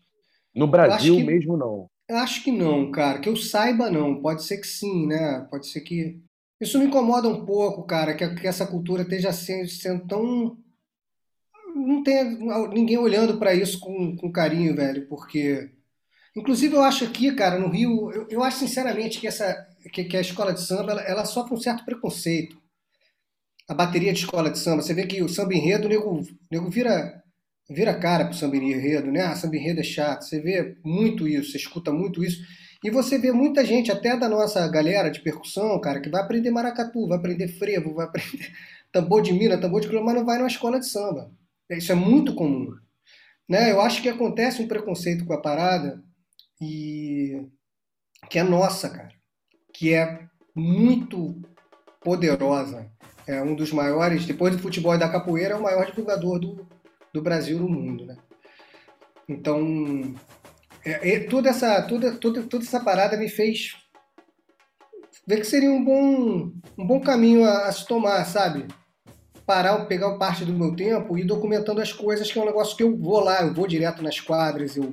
No Brasil que... mesmo, não. Acho que não, cara. Que eu saiba, não. Pode ser que sim, né? Pode ser que. Isso me incomoda um pouco, cara, que, que essa cultura esteja sendo, sendo tão. Não tem ninguém olhando para isso com, com carinho, velho, porque. Inclusive, eu acho aqui, cara, no Rio, eu, eu acho sinceramente que, essa, que, que a escola de samba ela, ela, sofre um certo preconceito. A bateria de escola de samba, você vê que o samba enredo, o nego, o nego vira vira cara pro samba enredo, né? Ah, samba enredo é chato. Você vê muito isso, você escuta muito isso. E você vê muita gente, até da nossa galera de percussão, cara, que vai aprender maracatu, vai aprender frevo, vai aprender tambor de mina, tambor de cruz, mas não vai numa escola de samba. Isso é muito comum. Né? Eu acho que acontece um preconceito com a parada e que é nossa, cara, que é muito poderosa. É um dos maiores, depois do futebol e da capoeira, é o maior divulgador do, do Brasil no mundo, né? Então, é, é, toda, essa, toda, toda, toda essa parada me fez ver que seria um bom, um bom caminho a, a se tomar, sabe? Parar, pegar parte do meu tempo e documentando as coisas, que é um negócio que eu vou lá, eu vou direto nas quadras, eu,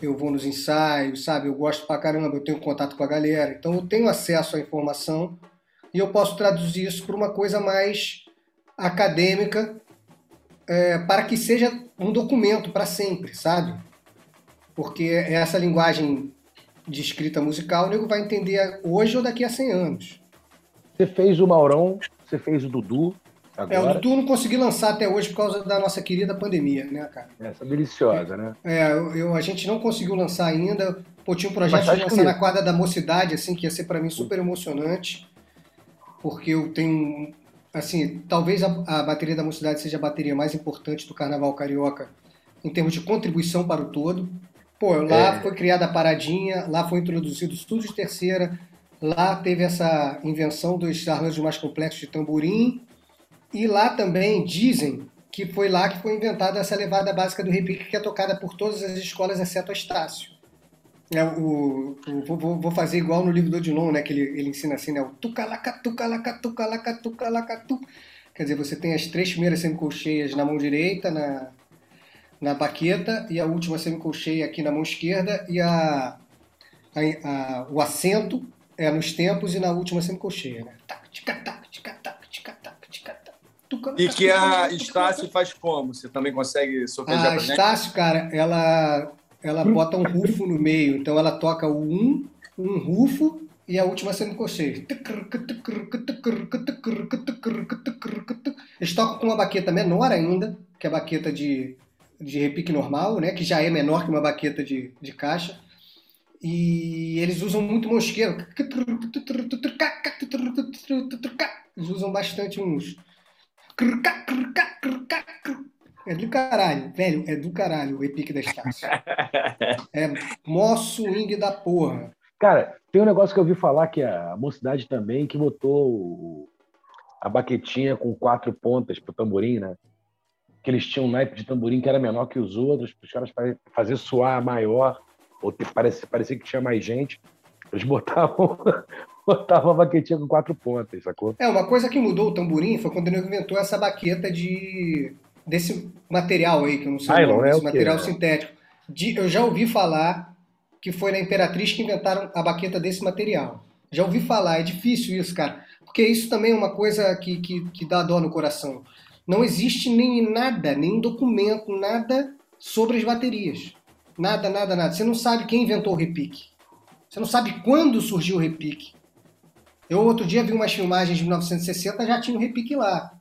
eu vou nos ensaios, sabe? Eu gosto pra caramba, eu tenho contato com a galera, então eu tenho acesso à informação e eu posso traduzir isso para uma coisa mais acadêmica é, para que seja um documento para sempre, sabe? Porque essa linguagem de escrita musical o nego vai entender hoje ou daqui a 100 anos. Você fez o Maurão, você fez o Dudu. Agora. É, o Dudu não consegui lançar até hoje por causa da nossa querida pandemia, né, cara? Essa deliciosa, né? É, eu, a gente não conseguiu lançar ainda. Pô, tinha um projeto de lançar na quadra da mocidade, assim, que ia ser para mim super emocionante. Porque eu tenho assim, talvez a, a, bateria da mocidade seja a bateria mais importante do Carnaval Carioca em termos de contribuição para o todo. Pô, lá é. foi criada a paradinha, lá foi introduzido o estúdio de terceira, lá teve essa invenção dos arranjos mais complexos de tamborim, e lá também dizem que foi lá que foi inventada essa levada básica do repique que é tocada por todas as escolas, exceto a Estácio. É, o, o vou, vou, fazer igual no livro do Odilon, né? Que ele, ele ensina assim, né? O tucalaca, tucalaca, tucalaca, tucalaca, tu. Quer dizer, você tem as três primeiras semicolcheias na mão direita, na, na baqueta, e a última semicolcheia aqui na mão esquerda, e a, a, a o acento é nos tempos e na última semicolcheia, né? E que a Estácio faz como? Você também consegue sofrejar A Estácio, cara, ela ela bota um rufo no meio. Então ela toca o um, um rufo e a última semicolcheia. Eles tocam com uma baqueta menor ainda, que é a baqueta de, de repique normal, né? que já é menor que uma baqueta de, de caixa. E eles usam muito mosqueiro. Eles usam bastante uns. É do caralho, velho, é do caralho o repique da Estácio. é mó swing da porra. Cara, tem um negócio que eu ouvi falar que a mocidade também, que botou a baquetinha com quatro pontas pro tamborim, né? Que eles tinham um naipe de tamborim que era menor que os outros, para os caras fazer suar maior, ou ter, parecia, parecia que tinha mais gente. Eles botavam, botavam a baquetinha com quatro pontas, sacou? É, uma coisa que mudou o tamborim foi quando ele inventou essa baqueta de desse material aí, que eu não sei Nylon, nome, é material sintético. De, eu já ouvi falar que foi na Imperatriz que inventaram a baqueta desse material. Já ouvi falar, é difícil isso, cara. Porque isso também é uma coisa que, que, que dá dó no coração. Não existe nem nada, nenhum documento, nada sobre as baterias. Nada, nada, nada. Você não sabe quem inventou o repique. Você não sabe quando surgiu o repique. Eu outro dia vi umas filmagens de 1960, já tinha o repique lá.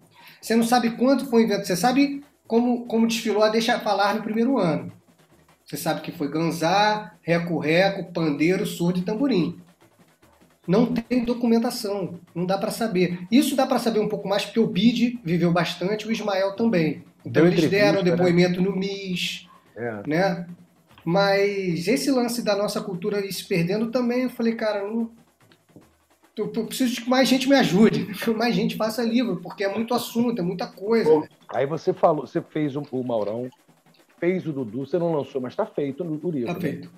Você não sabe quanto foi inventado. Você sabe como, como desfilou a Deixa Falar no primeiro ano. Você sabe que foi ganzá, reco-reco, pandeiro, surdo e tamborim. Não tem documentação, não dá para saber. Isso dá para saber um pouco mais porque o Bid viveu bastante, o Ismael também. Então eles deram né? depoimento né? no MIS, é. né? Mas esse lance da nossa cultura ir se perdendo também, eu falei, cara, não, eu, preciso de que mais gente me ajude, que mais gente faça livro, porque é muito assunto, é muita coisa. aí você falou, você fez o, o Maurão, fez o Dudu, você não lançou, mas está feito no livro. Está feito.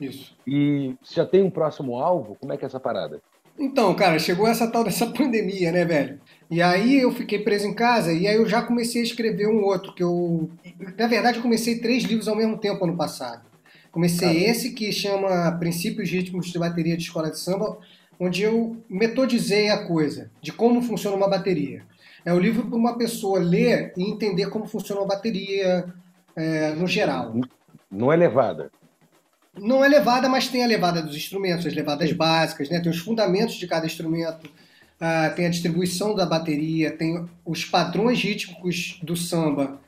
Isso. E você já tem um próximo alvo? Como é que é essa parada? Então, cara, chegou essa tal dessa pandemia, né, velho? E aí eu fiquei preso em casa e aí eu já comecei a escrever um outro que eu, na verdade, eu comecei três livros ao mesmo tempo ano passado. Comecei ah. esse que chama Princípios Ritmos de Bateria de Escola de Samba, onde eu metodizei a coisa, de como funciona uma bateria. É o livro para uma pessoa ler e entender como funciona uma bateria é, no geral. Não é levada. Não é levada, mas tem a levada dos instrumentos, as levadas básicas, né? tem os fundamentos de cada instrumento, uh, tem a distribuição da bateria, tem os padrões rítmicos do samba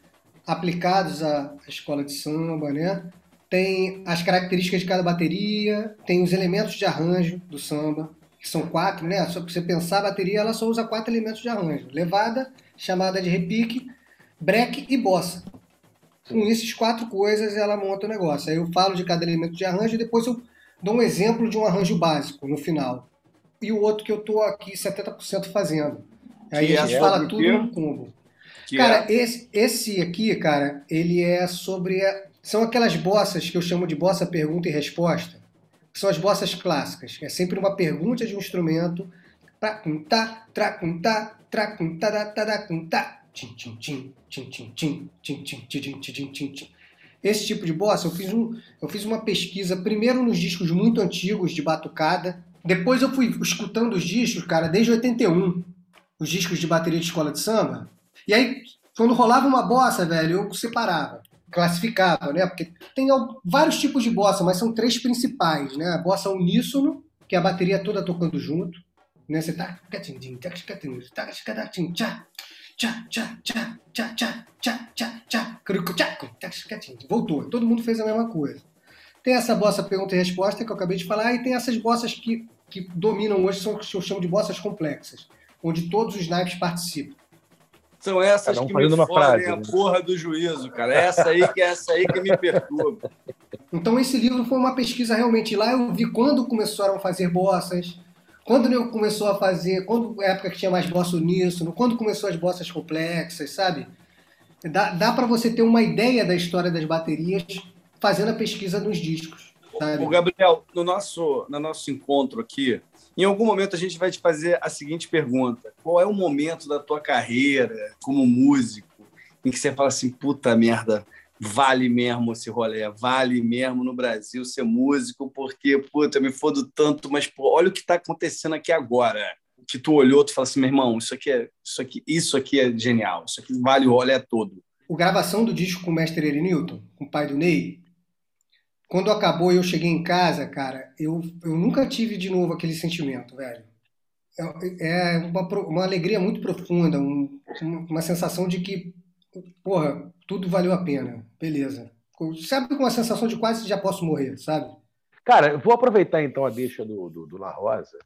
aplicados à escola de samba, né? tem as características de cada bateria, tem os elementos de arranjo do samba, que são quatro, né? Só para você pensar, a bateria ela só usa quatro elementos de arranjo: levada, chamada de repique, break e bossa. Com esses quatro coisas ela monta o negócio. Aí eu falo de cada elemento de arranjo e depois eu dou um exemplo de um arranjo básico no final. E o outro que eu estou aqui 70% fazendo. Aí que a gente é fala tudo no combo. Que cara, é? esse, esse aqui, cara, ele é sobre. São aquelas bossas que eu chamo de bossa pergunta e resposta que são as bossas clássicas. É sempre uma pergunta de um instrumento. Tim, tim, tim, tim, tim, tim, tim, tim, tim, tim, tim, tim. Esse tipo de bossa, eu fiz, um, eu fiz uma pesquisa primeiro nos discos muito antigos de batucada. Depois eu fui escutando os discos, cara, desde 81. Os discos de bateria de escola de samba. E aí, quando rolava uma bossa, velho, eu separava classificava, né? Porque tem vários tipos de bossa, mas são três principais, né? A bossa uníssono, que é a bateria toda tocando junto, né? Você tá voltou, todo mundo fez a mesma coisa. Tem essa bossa pergunta e resposta que eu acabei de falar e tem essas bossas que, que dominam hoje, são que eu chamo de bossas complexas, onde todos os naipes participam. São essas um que me fodem frase, a né? porra do juízo, cara. Essa aí que é essa aí que me perturba. Então esse livro foi uma pesquisa realmente lá. Eu vi quando começaram a fazer bossas, quando eu começou a fazer, quando época que tinha mais bossa uníssono, quando começou as bossas complexas, sabe? Dá, dá para você ter uma ideia da história das baterias fazendo a pesquisa nos discos. Sabe? O Gabriel, no nosso, no nosso encontro aqui, em algum momento a gente vai te fazer a seguinte pergunta: qual é o momento da tua carreira como músico em que você fala assim, puta merda, vale mesmo esse rolê, vale mesmo no Brasil ser músico, porque, puta, eu me fodo tanto, mas pô, olha o que está acontecendo aqui agora. Que tu olhou, tu fala assim, meu irmão, isso aqui é, isso aqui, isso aqui é genial, isso aqui vale o rolê todo. O gravação do disco com o mestre Eri Newton, com o pai do Ney, quando acabou e eu cheguei em casa, cara, eu, eu nunca tive de novo aquele sentimento, velho. É, é uma, uma alegria muito profunda, um, uma sensação de que, porra, tudo valeu a pena. Beleza. Sabe com uma sensação de quase já posso morrer, sabe? Cara, eu vou aproveitar então a deixa do, do, do La Rosa,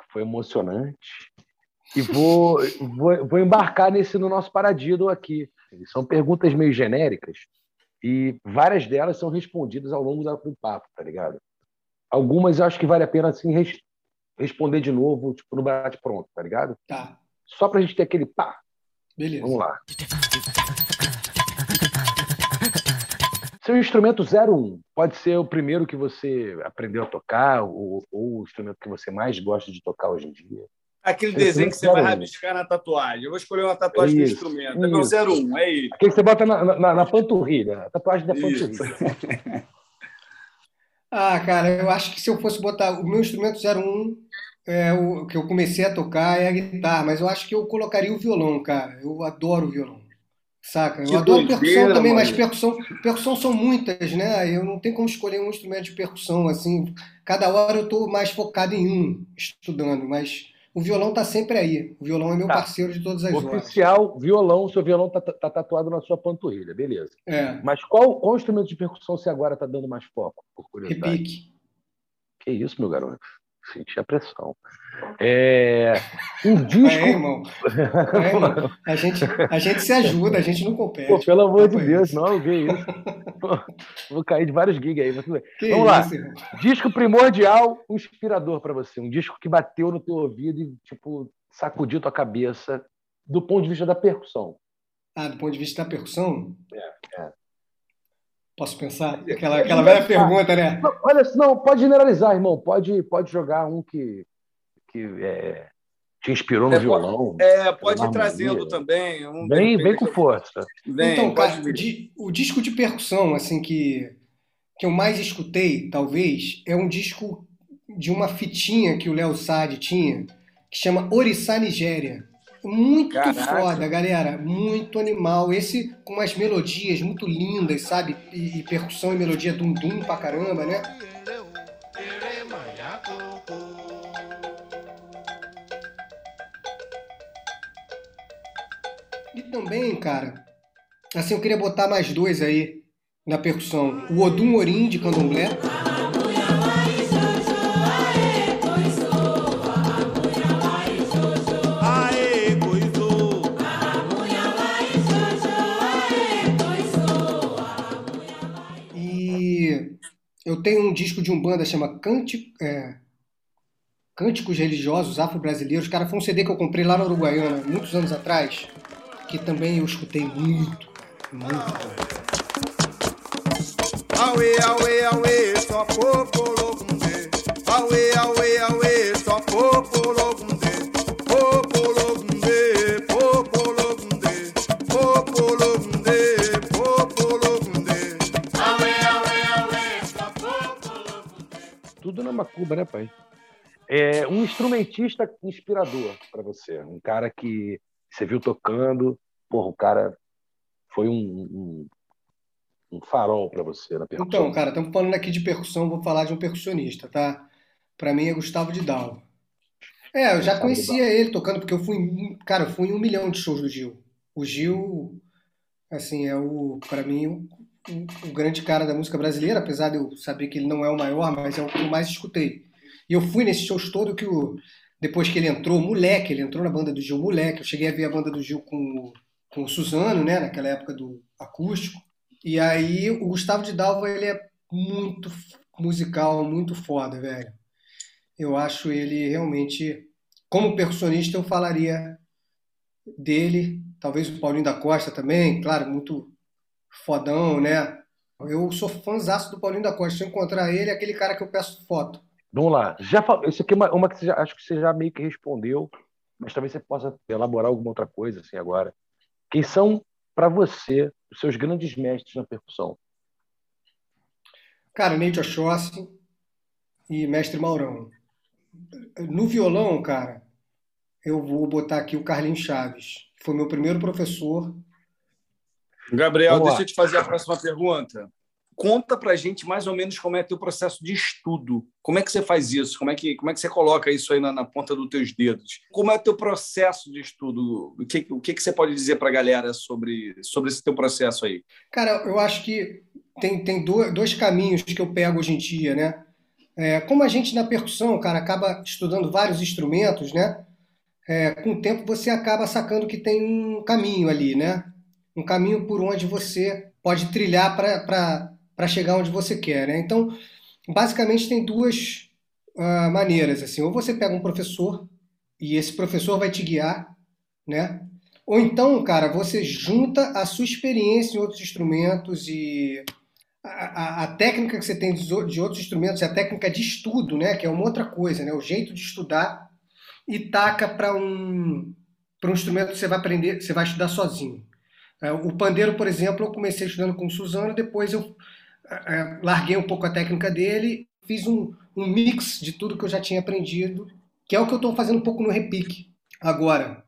que foi emocionante, e vou, vou, vou embarcar nesse no nosso paradido aqui. São perguntas meio genéricas, e várias delas são respondidas ao longo do papo, tá ligado? Algumas eu acho que vale a pena assim res responder de novo, tipo no bate pronto, tá ligado? Tá. Só pra gente ter aquele pá. Beleza. Vamos lá. Seu instrumento 01 pode ser o primeiro que você aprendeu a tocar ou, ou o instrumento que você mais gosta de tocar hoje em dia. Aquele desenho que você vai rabiscar na tatuagem. Eu vou escolher uma tatuagem isso, do instrumento. É meu 01, é isso. Aquele que você bota na, na, na panturrilha. A tatuagem da panturrilha. ah, cara, eu acho que se eu fosse botar o meu instrumento 01, é, o que eu comecei a tocar é a guitarra, mas eu acho que eu colocaria o violão, cara. Eu adoro violão. Saca? Eu que adoro doideira, percussão também, mano. mas percussão, percussão são muitas, né? Eu não tenho como escolher um instrumento de percussão, assim. Cada hora eu estou mais focado em um, estudando, mas o violão está sempre aí. O violão é meu tá. parceiro de todas as Oficial, horas. Oficial, violão, seu violão está tá tatuado na sua panturrilha, beleza. É. Mas qual, qual instrumento de percussão você agora está dando mais foco, por curiosidade? Repique. Que isso, meu garoto. Senti a pressão. É... Um disco. É, irmão. É, irmão. A, gente, a gente se ajuda, a gente não compete. Pô, pelo amor de Deus, não, eu vi isso. Pô, vou cair de vários gigs aí. Mas tudo bem. Vamos lá. Disco primordial, inspirador para você. Um disco que bateu no teu ouvido e, tipo, sacudiu tua cabeça do ponto de vista da percussão. Ah, do ponto de vista da percussão? É, é. Posso pensar? Aquela, aquela velha pergunta, né? Não, olha, não, pode generalizar, irmão. Pode, pode jogar um que, que é, te inspirou no é, violão. É, pode ir trazendo também. Um bem, bem com força. Bem, então, cara, o, o disco de percussão, assim, que, que eu mais escutei, talvez, é um disco de uma fitinha que o Léo Sade tinha, que chama Orissá Nigéria. Muito Caraca. foda, galera. Muito animal. Esse com umas melodias muito lindas, sabe? E, e percussão e melodia dum-dum pra caramba, né? Também, cara, assim, eu queria botar mais dois aí na percussão. O Odum Orim de Candomblé. Eu tenho um disco de um banda chama é, Cânticos Religiosos Afro-Brasileiros. Cara, foi um CD que eu comprei lá na Uruguaiana, muitos anos atrás, que também eu escutei muito, muito. Aue, aue, aue, só popologundê. Aue, aue, aue, só popologundê. Popologundê, popologundê. Popologundê, popologundê. Aue, aue, aue, só popologundê. Tudo na macuba, né, pai? É um instrumentista inspirador para você, um cara que você viu tocando, porra, o cara foi um, um um farol para você na percussão? Então, cara, estamos falando aqui de percussão, vou falar de um percussionista, tá? Para mim é Gustavo de Dal. É, eu já conhecia ele tocando, porque eu fui, cara, eu fui em um milhão de shows do Gil. O Gil, assim, é o, para mim, o, o, o, grande cara da música brasileira, apesar de eu saber que ele não é o maior, mas é o que eu mais escutei. E eu fui nesses shows todo que o, depois que ele entrou, moleque, ele entrou na banda do Gil, moleque. Eu cheguei a ver a banda do Gil com, com o Suzano, né, naquela época do acústico. E aí o Gustavo de Dalva, ele é muito musical, muito foda, velho. Eu acho ele realmente, como percussionista, eu falaria dele, talvez o Paulinho da Costa também, claro, muito fodão, né? Eu sou fãzaço do Paulinho da Costa. Se eu encontrar ele, é aquele cara que eu peço foto. Vamos lá. Já. Isso aqui é uma, uma que você já, acho que você já meio que respondeu, mas talvez você possa elaborar alguma outra coisa assim agora. Quem são para você os seus grandes mestres na percussão? Cara, Neide Oxóssi e mestre Maurão. No violão, cara, eu vou botar aqui o Carlinhos Chaves. Foi meu primeiro professor. Gabriel, deixa eu te fazer a próxima pergunta. Conta para gente mais ou menos como é teu processo de estudo. Como é que você faz isso? Como é que, como é que você coloca isso aí na, na ponta dos teus dedos? Como é teu processo de estudo? O que, o que, que você pode dizer para a galera sobre, sobre esse teu processo aí? Cara, eu acho que tem, tem dois caminhos que eu pego hoje em dia, né? É, como a gente na percussão, cara, acaba estudando vários instrumentos, né? É, com o tempo você acaba sacando que tem um caminho ali, né? Um caminho por onde você pode trilhar para para chegar onde você quer. Né? Então, basicamente tem duas uh, maneiras. Assim, ou você pega um professor e esse professor vai te guiar, né? Ou então, cara, você junta a sua experiência em outros instrumentos e a, a, a técnica que você tem de, outros instrumentos, a técnica de estudo, né? Que é uma outra coisa, né? O jeito de estudar e taca para um para um instrumento que você vai aprender, você vai estudar sozinho. É, o pandeiro, por exemplo, eu comecei estudando com o Suzano, depois eu larguei um pouco a técnica dele, fiz um, um mix de tudo que eu já tinha aprendido, que é o que eu estou fazendo um pouco no repique agora.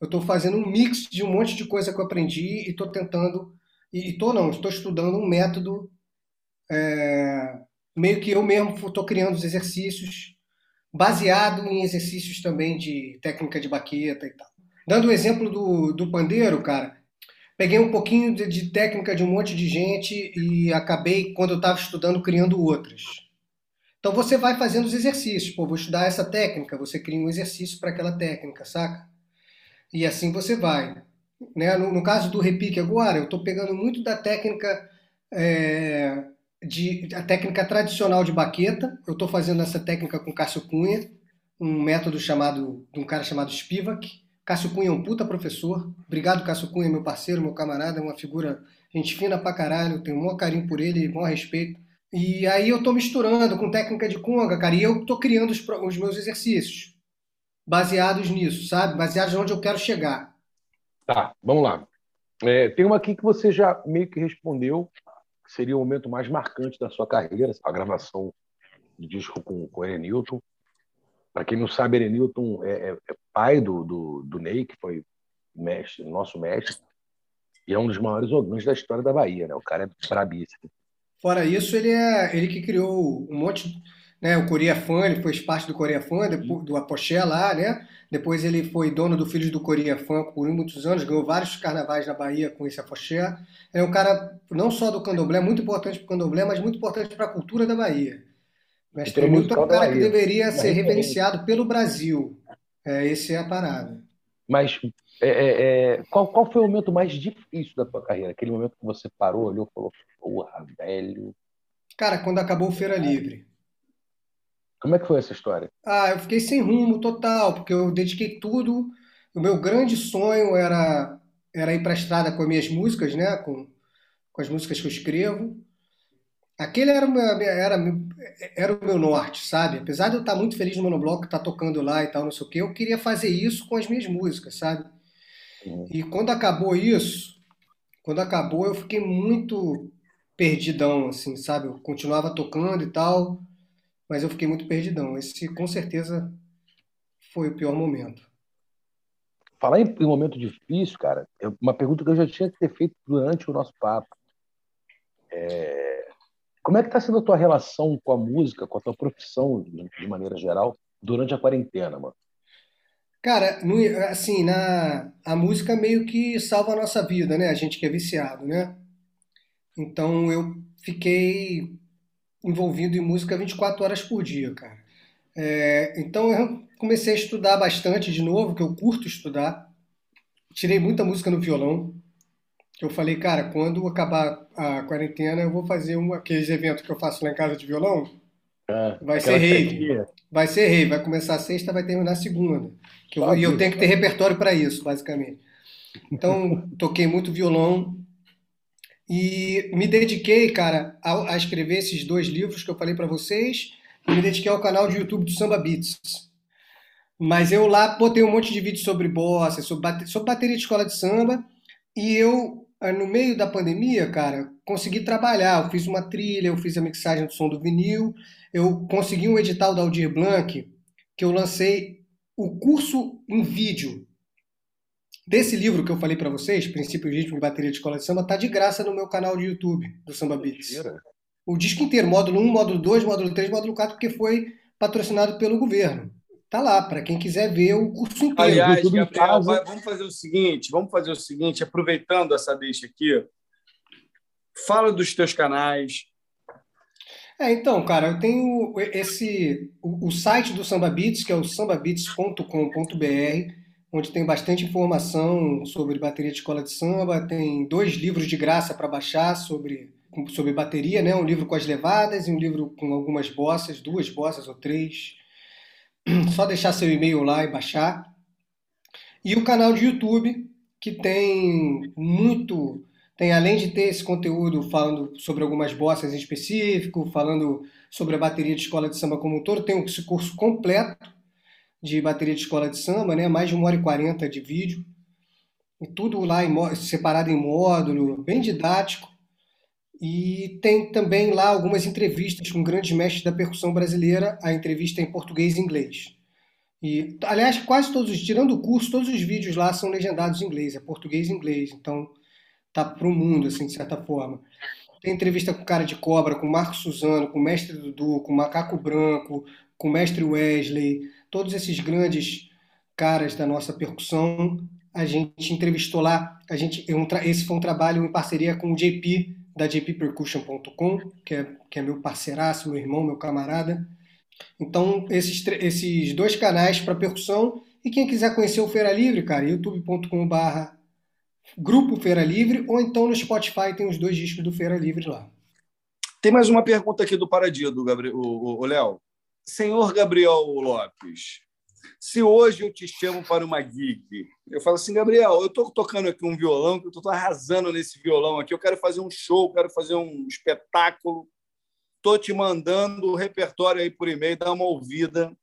Eu estou fazendo um mix de um monte de coisa que eu aprendi e estou tentando, e estou não, estou estudando um método é, meio que eu mesmo estou criando os exercícios baseado em exercícios também de técnica de baqueta e tal. Dando o exemplo do, do pandeiro, cara, peguei um pouquinho de, de, técnica de um monte de gente e acabei, quando eu estava estudando, criando outras. Então você vai fazendo os exercícios. Pô, vou estudar essa técnica, você cria um exercício para aquela técnica, saca? E assim você vai. Né? No, no caso do repique agora, eu estou pegando muito da técnica é, de a técnica tradicional de baqueta. Eu estou fazendo essa técnica com Cássio Cunha, um método chamado de um cara chamado Spivak Cássio Cunha é um puta professor. Obrigado, Cássio Cunha, meu parceiro, meu camarada, é uma figura gente fina pra caralho, tenho um maior carinho por ele, maior respeito. E aí eu tô misturando com técnica de conga, cara, e eu tô criando os, os meus exercícios baseados nisso, sabe? Baseados onde eu quero chegar. Tá, vamos lá. É, tem uma aqui que você já meio que respondeu, seria o momento mais marcante da sua carreira, a gravação de disco com, com Erenilton. Para quem não sabe, Erenilton é, é, é pai do, do, do Ney, que foi mestre, nosso mestre, e é um dos maiores órgãos da história da Bahia, né? O cara é brabíssimo. Fora isso, ele é ele que criou um monte, né? O Coreia Fã, ele foi parte do Coreia Fã, do Apoché lá, né? Depois ele foi dono do Filhos do Coreia Fã por muitos anos, ganhou vários carnavais na Bahia com esse Apoché. É um cara não só do candomblé, muito importante para o candomblé, mas muito importante para a cultura da Bahia. Mestre Milton é um cara que deveria ser reverenciado pelo Brasil. É, esse é a parada. Mas é, é, é, qual, qual foi o momento mais difícil da tua carreira? Aquele momento que você parou, olhou e falou, porra, velho. Cara, quando acabou o Feira Livre. Como é que foi essa história? Ah, eu fiquei sem rumo total, porque eu dediquei tudo. O meu grande sonho era, era ir para a estrada com as minhas músicas, né? Com, com as músicas que eu escrevo. Aquele era o, meu, era, era o meu norte, sabe? Apesar de eu estar muito feliz no monobloco, estar tá tocando lá e tal, não sei o quê, eu queria fazer isso com as minhas músicas, sabe? Uhum. E quando acabou isso, quando acabou, eu fiquei muito perdidão, assim, sabe? Eu continuava tocando e tal, mas eu fiquei muito perdidão. Esse, com certeza, foi o pior momento. Falar em, em momento difícil, cara, é uma pergunta que eu já tinha que ter feito durante o nosso papo. É... Como é que está sendo a tua relação com a música, com a tua profissão, de maneira geral, durante a quarentena, mano? Cara, no, assim, na, a música meio que salva a nossa vida, né? A gente que é viciado, né? Então eu fiquei envolvido em música 24 horas por dia, cara. É, então eu comecei a estudar bastante de novo, que eu curto estudar. Tirei muita música no violão. Eu falei, cara, quando acabar a quarentena, eu vou fazer um, aqueles eventos que eu faço lá em casa de violão. É, vai ser rave. Vai ser rave. Vai começar sexta, vai terminar segunda. Que eu, e eu tenho que ter repertório para isso, basicamente. Então, toquei muito violão, e me dediquei, cara, a, a escrever esses dois livros que eu falei para vocês. E me dediquei ao canal de YouTube do Samba Beats. Mas eu lá botei um monte de vídeos sobre bossa, sobre, bate, sobre bateria de escola de samba. E eu, ah, no meio da pandemia, cara, consegui trabalhar. Eu fiz uma trilha, eu fiz a mixagem do som do vinil. Eu consegui um edital da Aldir Blanc, que eu lancei o curso em vídeo Desse livro que eu falei para vocês, Princípios Ritmo de Bateria de Escola de Samba, tá de graça no meu canal de YouTube do Samba Beats. O disco inteiro, módulo 1, módulo 2, módulo 3, módulo 4, porque foi patrocinado pelo governo. Tá lá, para quem quiser ver o curso inteiro. Aliás, Gabriel, vamos fazer o seguinte, vamos fazer o seguinte, aproveitando essa deixa aqui, fala dos teus canais, é, então, cara, eu tenho esse o, o, site do Samba Beats, que é o sambabeats.com.br onde tem bastante informação sobre bateria de escola de samba. Tem dois livros de graça para baixar sobre, sobre bateria, né? um livro com as levadas e um livro com algumas bossas, duas bossas ou três. Só deixar seu e-mail lá e baixar. E o canal de YouTube, que tem muito. Tem, além de ter esse conteúdo falando sobre algumas bossas em específico, falando sobre a bateria de escola de samba como um todo, tem esse curso completo de bateria de escola de samba, né? mais de uma hora e quarenta de vídeo, e tudo lá em, separado em módulo, bem didático. E tem também lá algumas entrevistas com grandes mestres da percussão brasileira, a entrevista em português e inglês. E, aliás, quase todos, tirando o curso, todos os vídeos lá são legendados em inglês, é português e inglês, então tá para o mundo, assim, de certa forma. Tem entrevista com cara de cobra, com Marco Suzano, com o mestre Dudu, com Macaco Branco, com o mestre Wesley, todos esses grandes caras da nossa percussão, a gente entrevistou lá. A gente, esse foi um trabalho em parceria com o JP, da jppercussion.com, que é, que é meu parceiraço, meu irmão, meu camarada. Então, esses, esses dois canais para percussão. E quem quiser conhecer o Feira Livre, cara, youtube.com.br Grupo Feira Livre, ou então no Spotify tem os dois discos do Feira Livre lá. Tem mais uma pergunta aqui do Paradido, Gabriel, o Léo. Senhor Gabriel Lopes, se hoje eu te chamo para uma gig, eu falo assim, Gabriel, eu estou tocando aqui um violão, que eu estou arrasando nesse violão aqui, eu quero fazer um show, quero fazer um espetáculo, estou te mandando o repertório aí por e-mail, dá uma ouvida.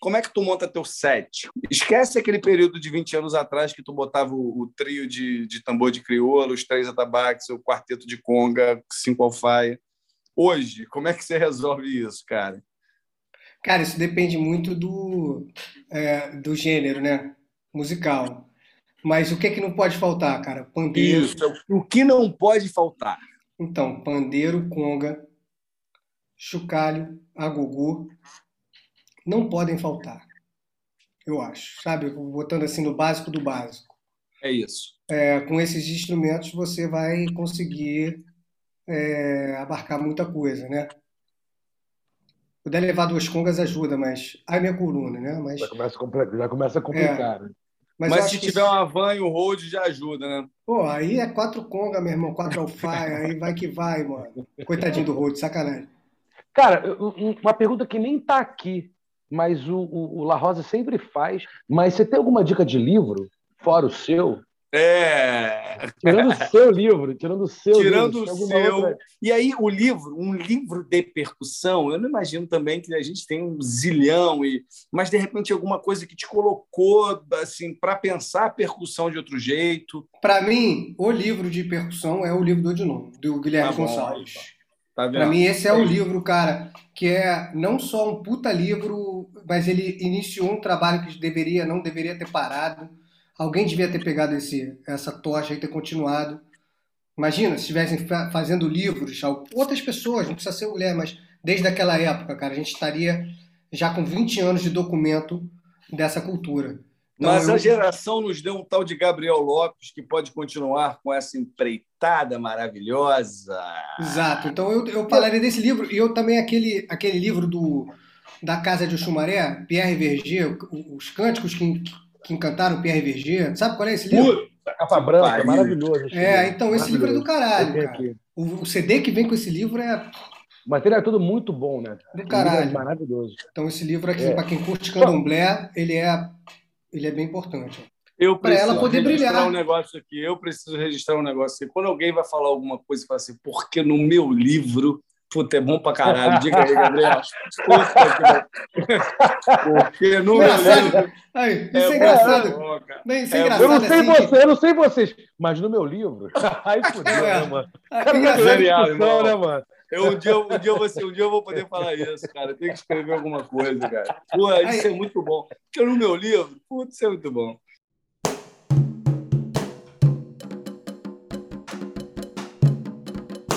como é que tu monta teu set? Esquece aquele período de 20 anos atrás que tu botava o, o trio de, de tambor de crioula, os três atabaques, o quarteto de conga, cinco alfaia. Hoje, como é que você resolve isso, cara? Cara, isso depende muito do, é, do gênero, né? Musical. Mas o que é que não pode faltar, cara? Pandeiro. Isso, o que não pode faltar? Então, pandeiro, conga, chocalho, agogô, não podem faltar. Eu acho, sabe? Botando assim no básico do básico. É isso. É, com esses instrumentos você vai conseguir é, abarcar muita coisa, né? Puder levar duas congas ajuda, mas. Ai, minha coluna, né? Mas... Já começa a complicar. Já começa a complicar é. né? Mas, mas se tiver que... uma van e um road, já ajuda, né? Pô, aí é quatro conga, meu irmão, quatro alfaia, aí vai que vai, mano. Coitadinho do road, sacanagem. Cara, uma pergunta que nem tá aqui, mas o, o, o La Rosa sempre faz. Mas você tem alguma dica de livro, fora o seu? É. Tirando o seu livro, tirando o seu. Tirando livro, o seu. Outra... E aí, o livro, um livro de percussão, eu não imagino também que a gente tem um zilhão, e... mas de repente alguma coisa que te colocou assim para pensar a percussão de outro jeito. Para mim, o livro de percussão é o livro do Odinon, do Guilherme tá Gonçalves. Tá para mim, esse é o livro, cara, que é não só um puta livro, mas ele iniciou um trabalho que deveria, não deveria ter parado. Alguém devia ter pegado esse, essa tocha e ter continuado. Imagina, se estivessem fazendo livros, outras pessoas, não precisa ser mulher, mas desde aquela época, cara, a gente estaria já com 20 anos de documento dessa cultura. Então, Mas eu... a geração nos deu um tal de Gabriel Lopes que pode continuar com essa empreitada maravilhosa. Exato. Então eu, eu falaria desse livro e eu também aquele, aquele livro do da Casa de Oxumaré, Pierre Verger, os cânticos que, que encantaram Pierre Verger. Sabe qual é esse livro? Puta, capa branca, maravilhoso. É, então esse livro é do caralho, cara. O, o CD que vem com esse livro é o material é tudo muito bom, né? Do caralho. É maravilhoso. Então, esse livro aqui, é. para quem curte candomblé, ele é ele é bem importante. Eu para ela poder brilhar. um negócio aqui. Eu preciso registrar um negócio aqui. Quando alguém vai falar alguma coisa e fala assim, porque no meu livro Puta, é bom pra caralho. Diga aí, Gabriel. Porque no meu livro. Aí, isso é, é engraçado. Bom, Bem, isso é, é engraçado. Eu não sei assim você, que... eu não sei vocês, mas no meu livro. Aí fudeu, é. né, mano? Ah, cara, é né, mano? Eu, um, dia, um, dia eu vou, um dia eu vou poder falar isso, cara. Tem que escrever alguma coisa, cara. Pô, isso é muito bom. Porque no meu livro, putz, isso é muito bom.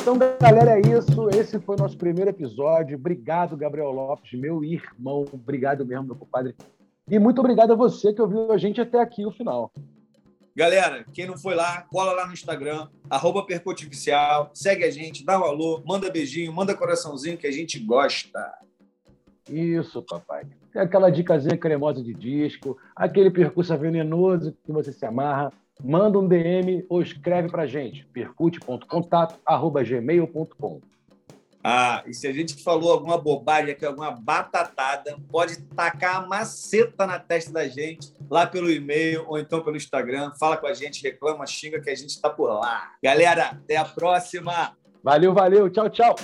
Então, galera, é isso. Esse foi o nosso primeiro episódio. Obrigado, Gabriel Lopes, meu irmão. Obrigado mesmo, meu compadre. E muito obrigado a você que ouviu a gente até aqui o final. Galera, quem não foi lá, cola lá no Instagram, arroba Percutificial, segue a gente, dá um alô, manda beijinho, manda coraçãozinho que a gente gosta. Isso, papai. Tem aquela dicasinha cremosa de disco, aquele percurso venenoso que você se amarra. Manda um DM ou escreve pra gente, percute.contato.gmail.com. Ah, e se a gente falou alguma bobagem aqui, alguma batatada, pode tacar a maceta na testa da gente, lá pelo e-mail ou então pelo Instagram. Fala com a gente, reclama, xinga que a gente está por lá. Galera, até a próxima. Valeu, valeu. Tchau, tchau.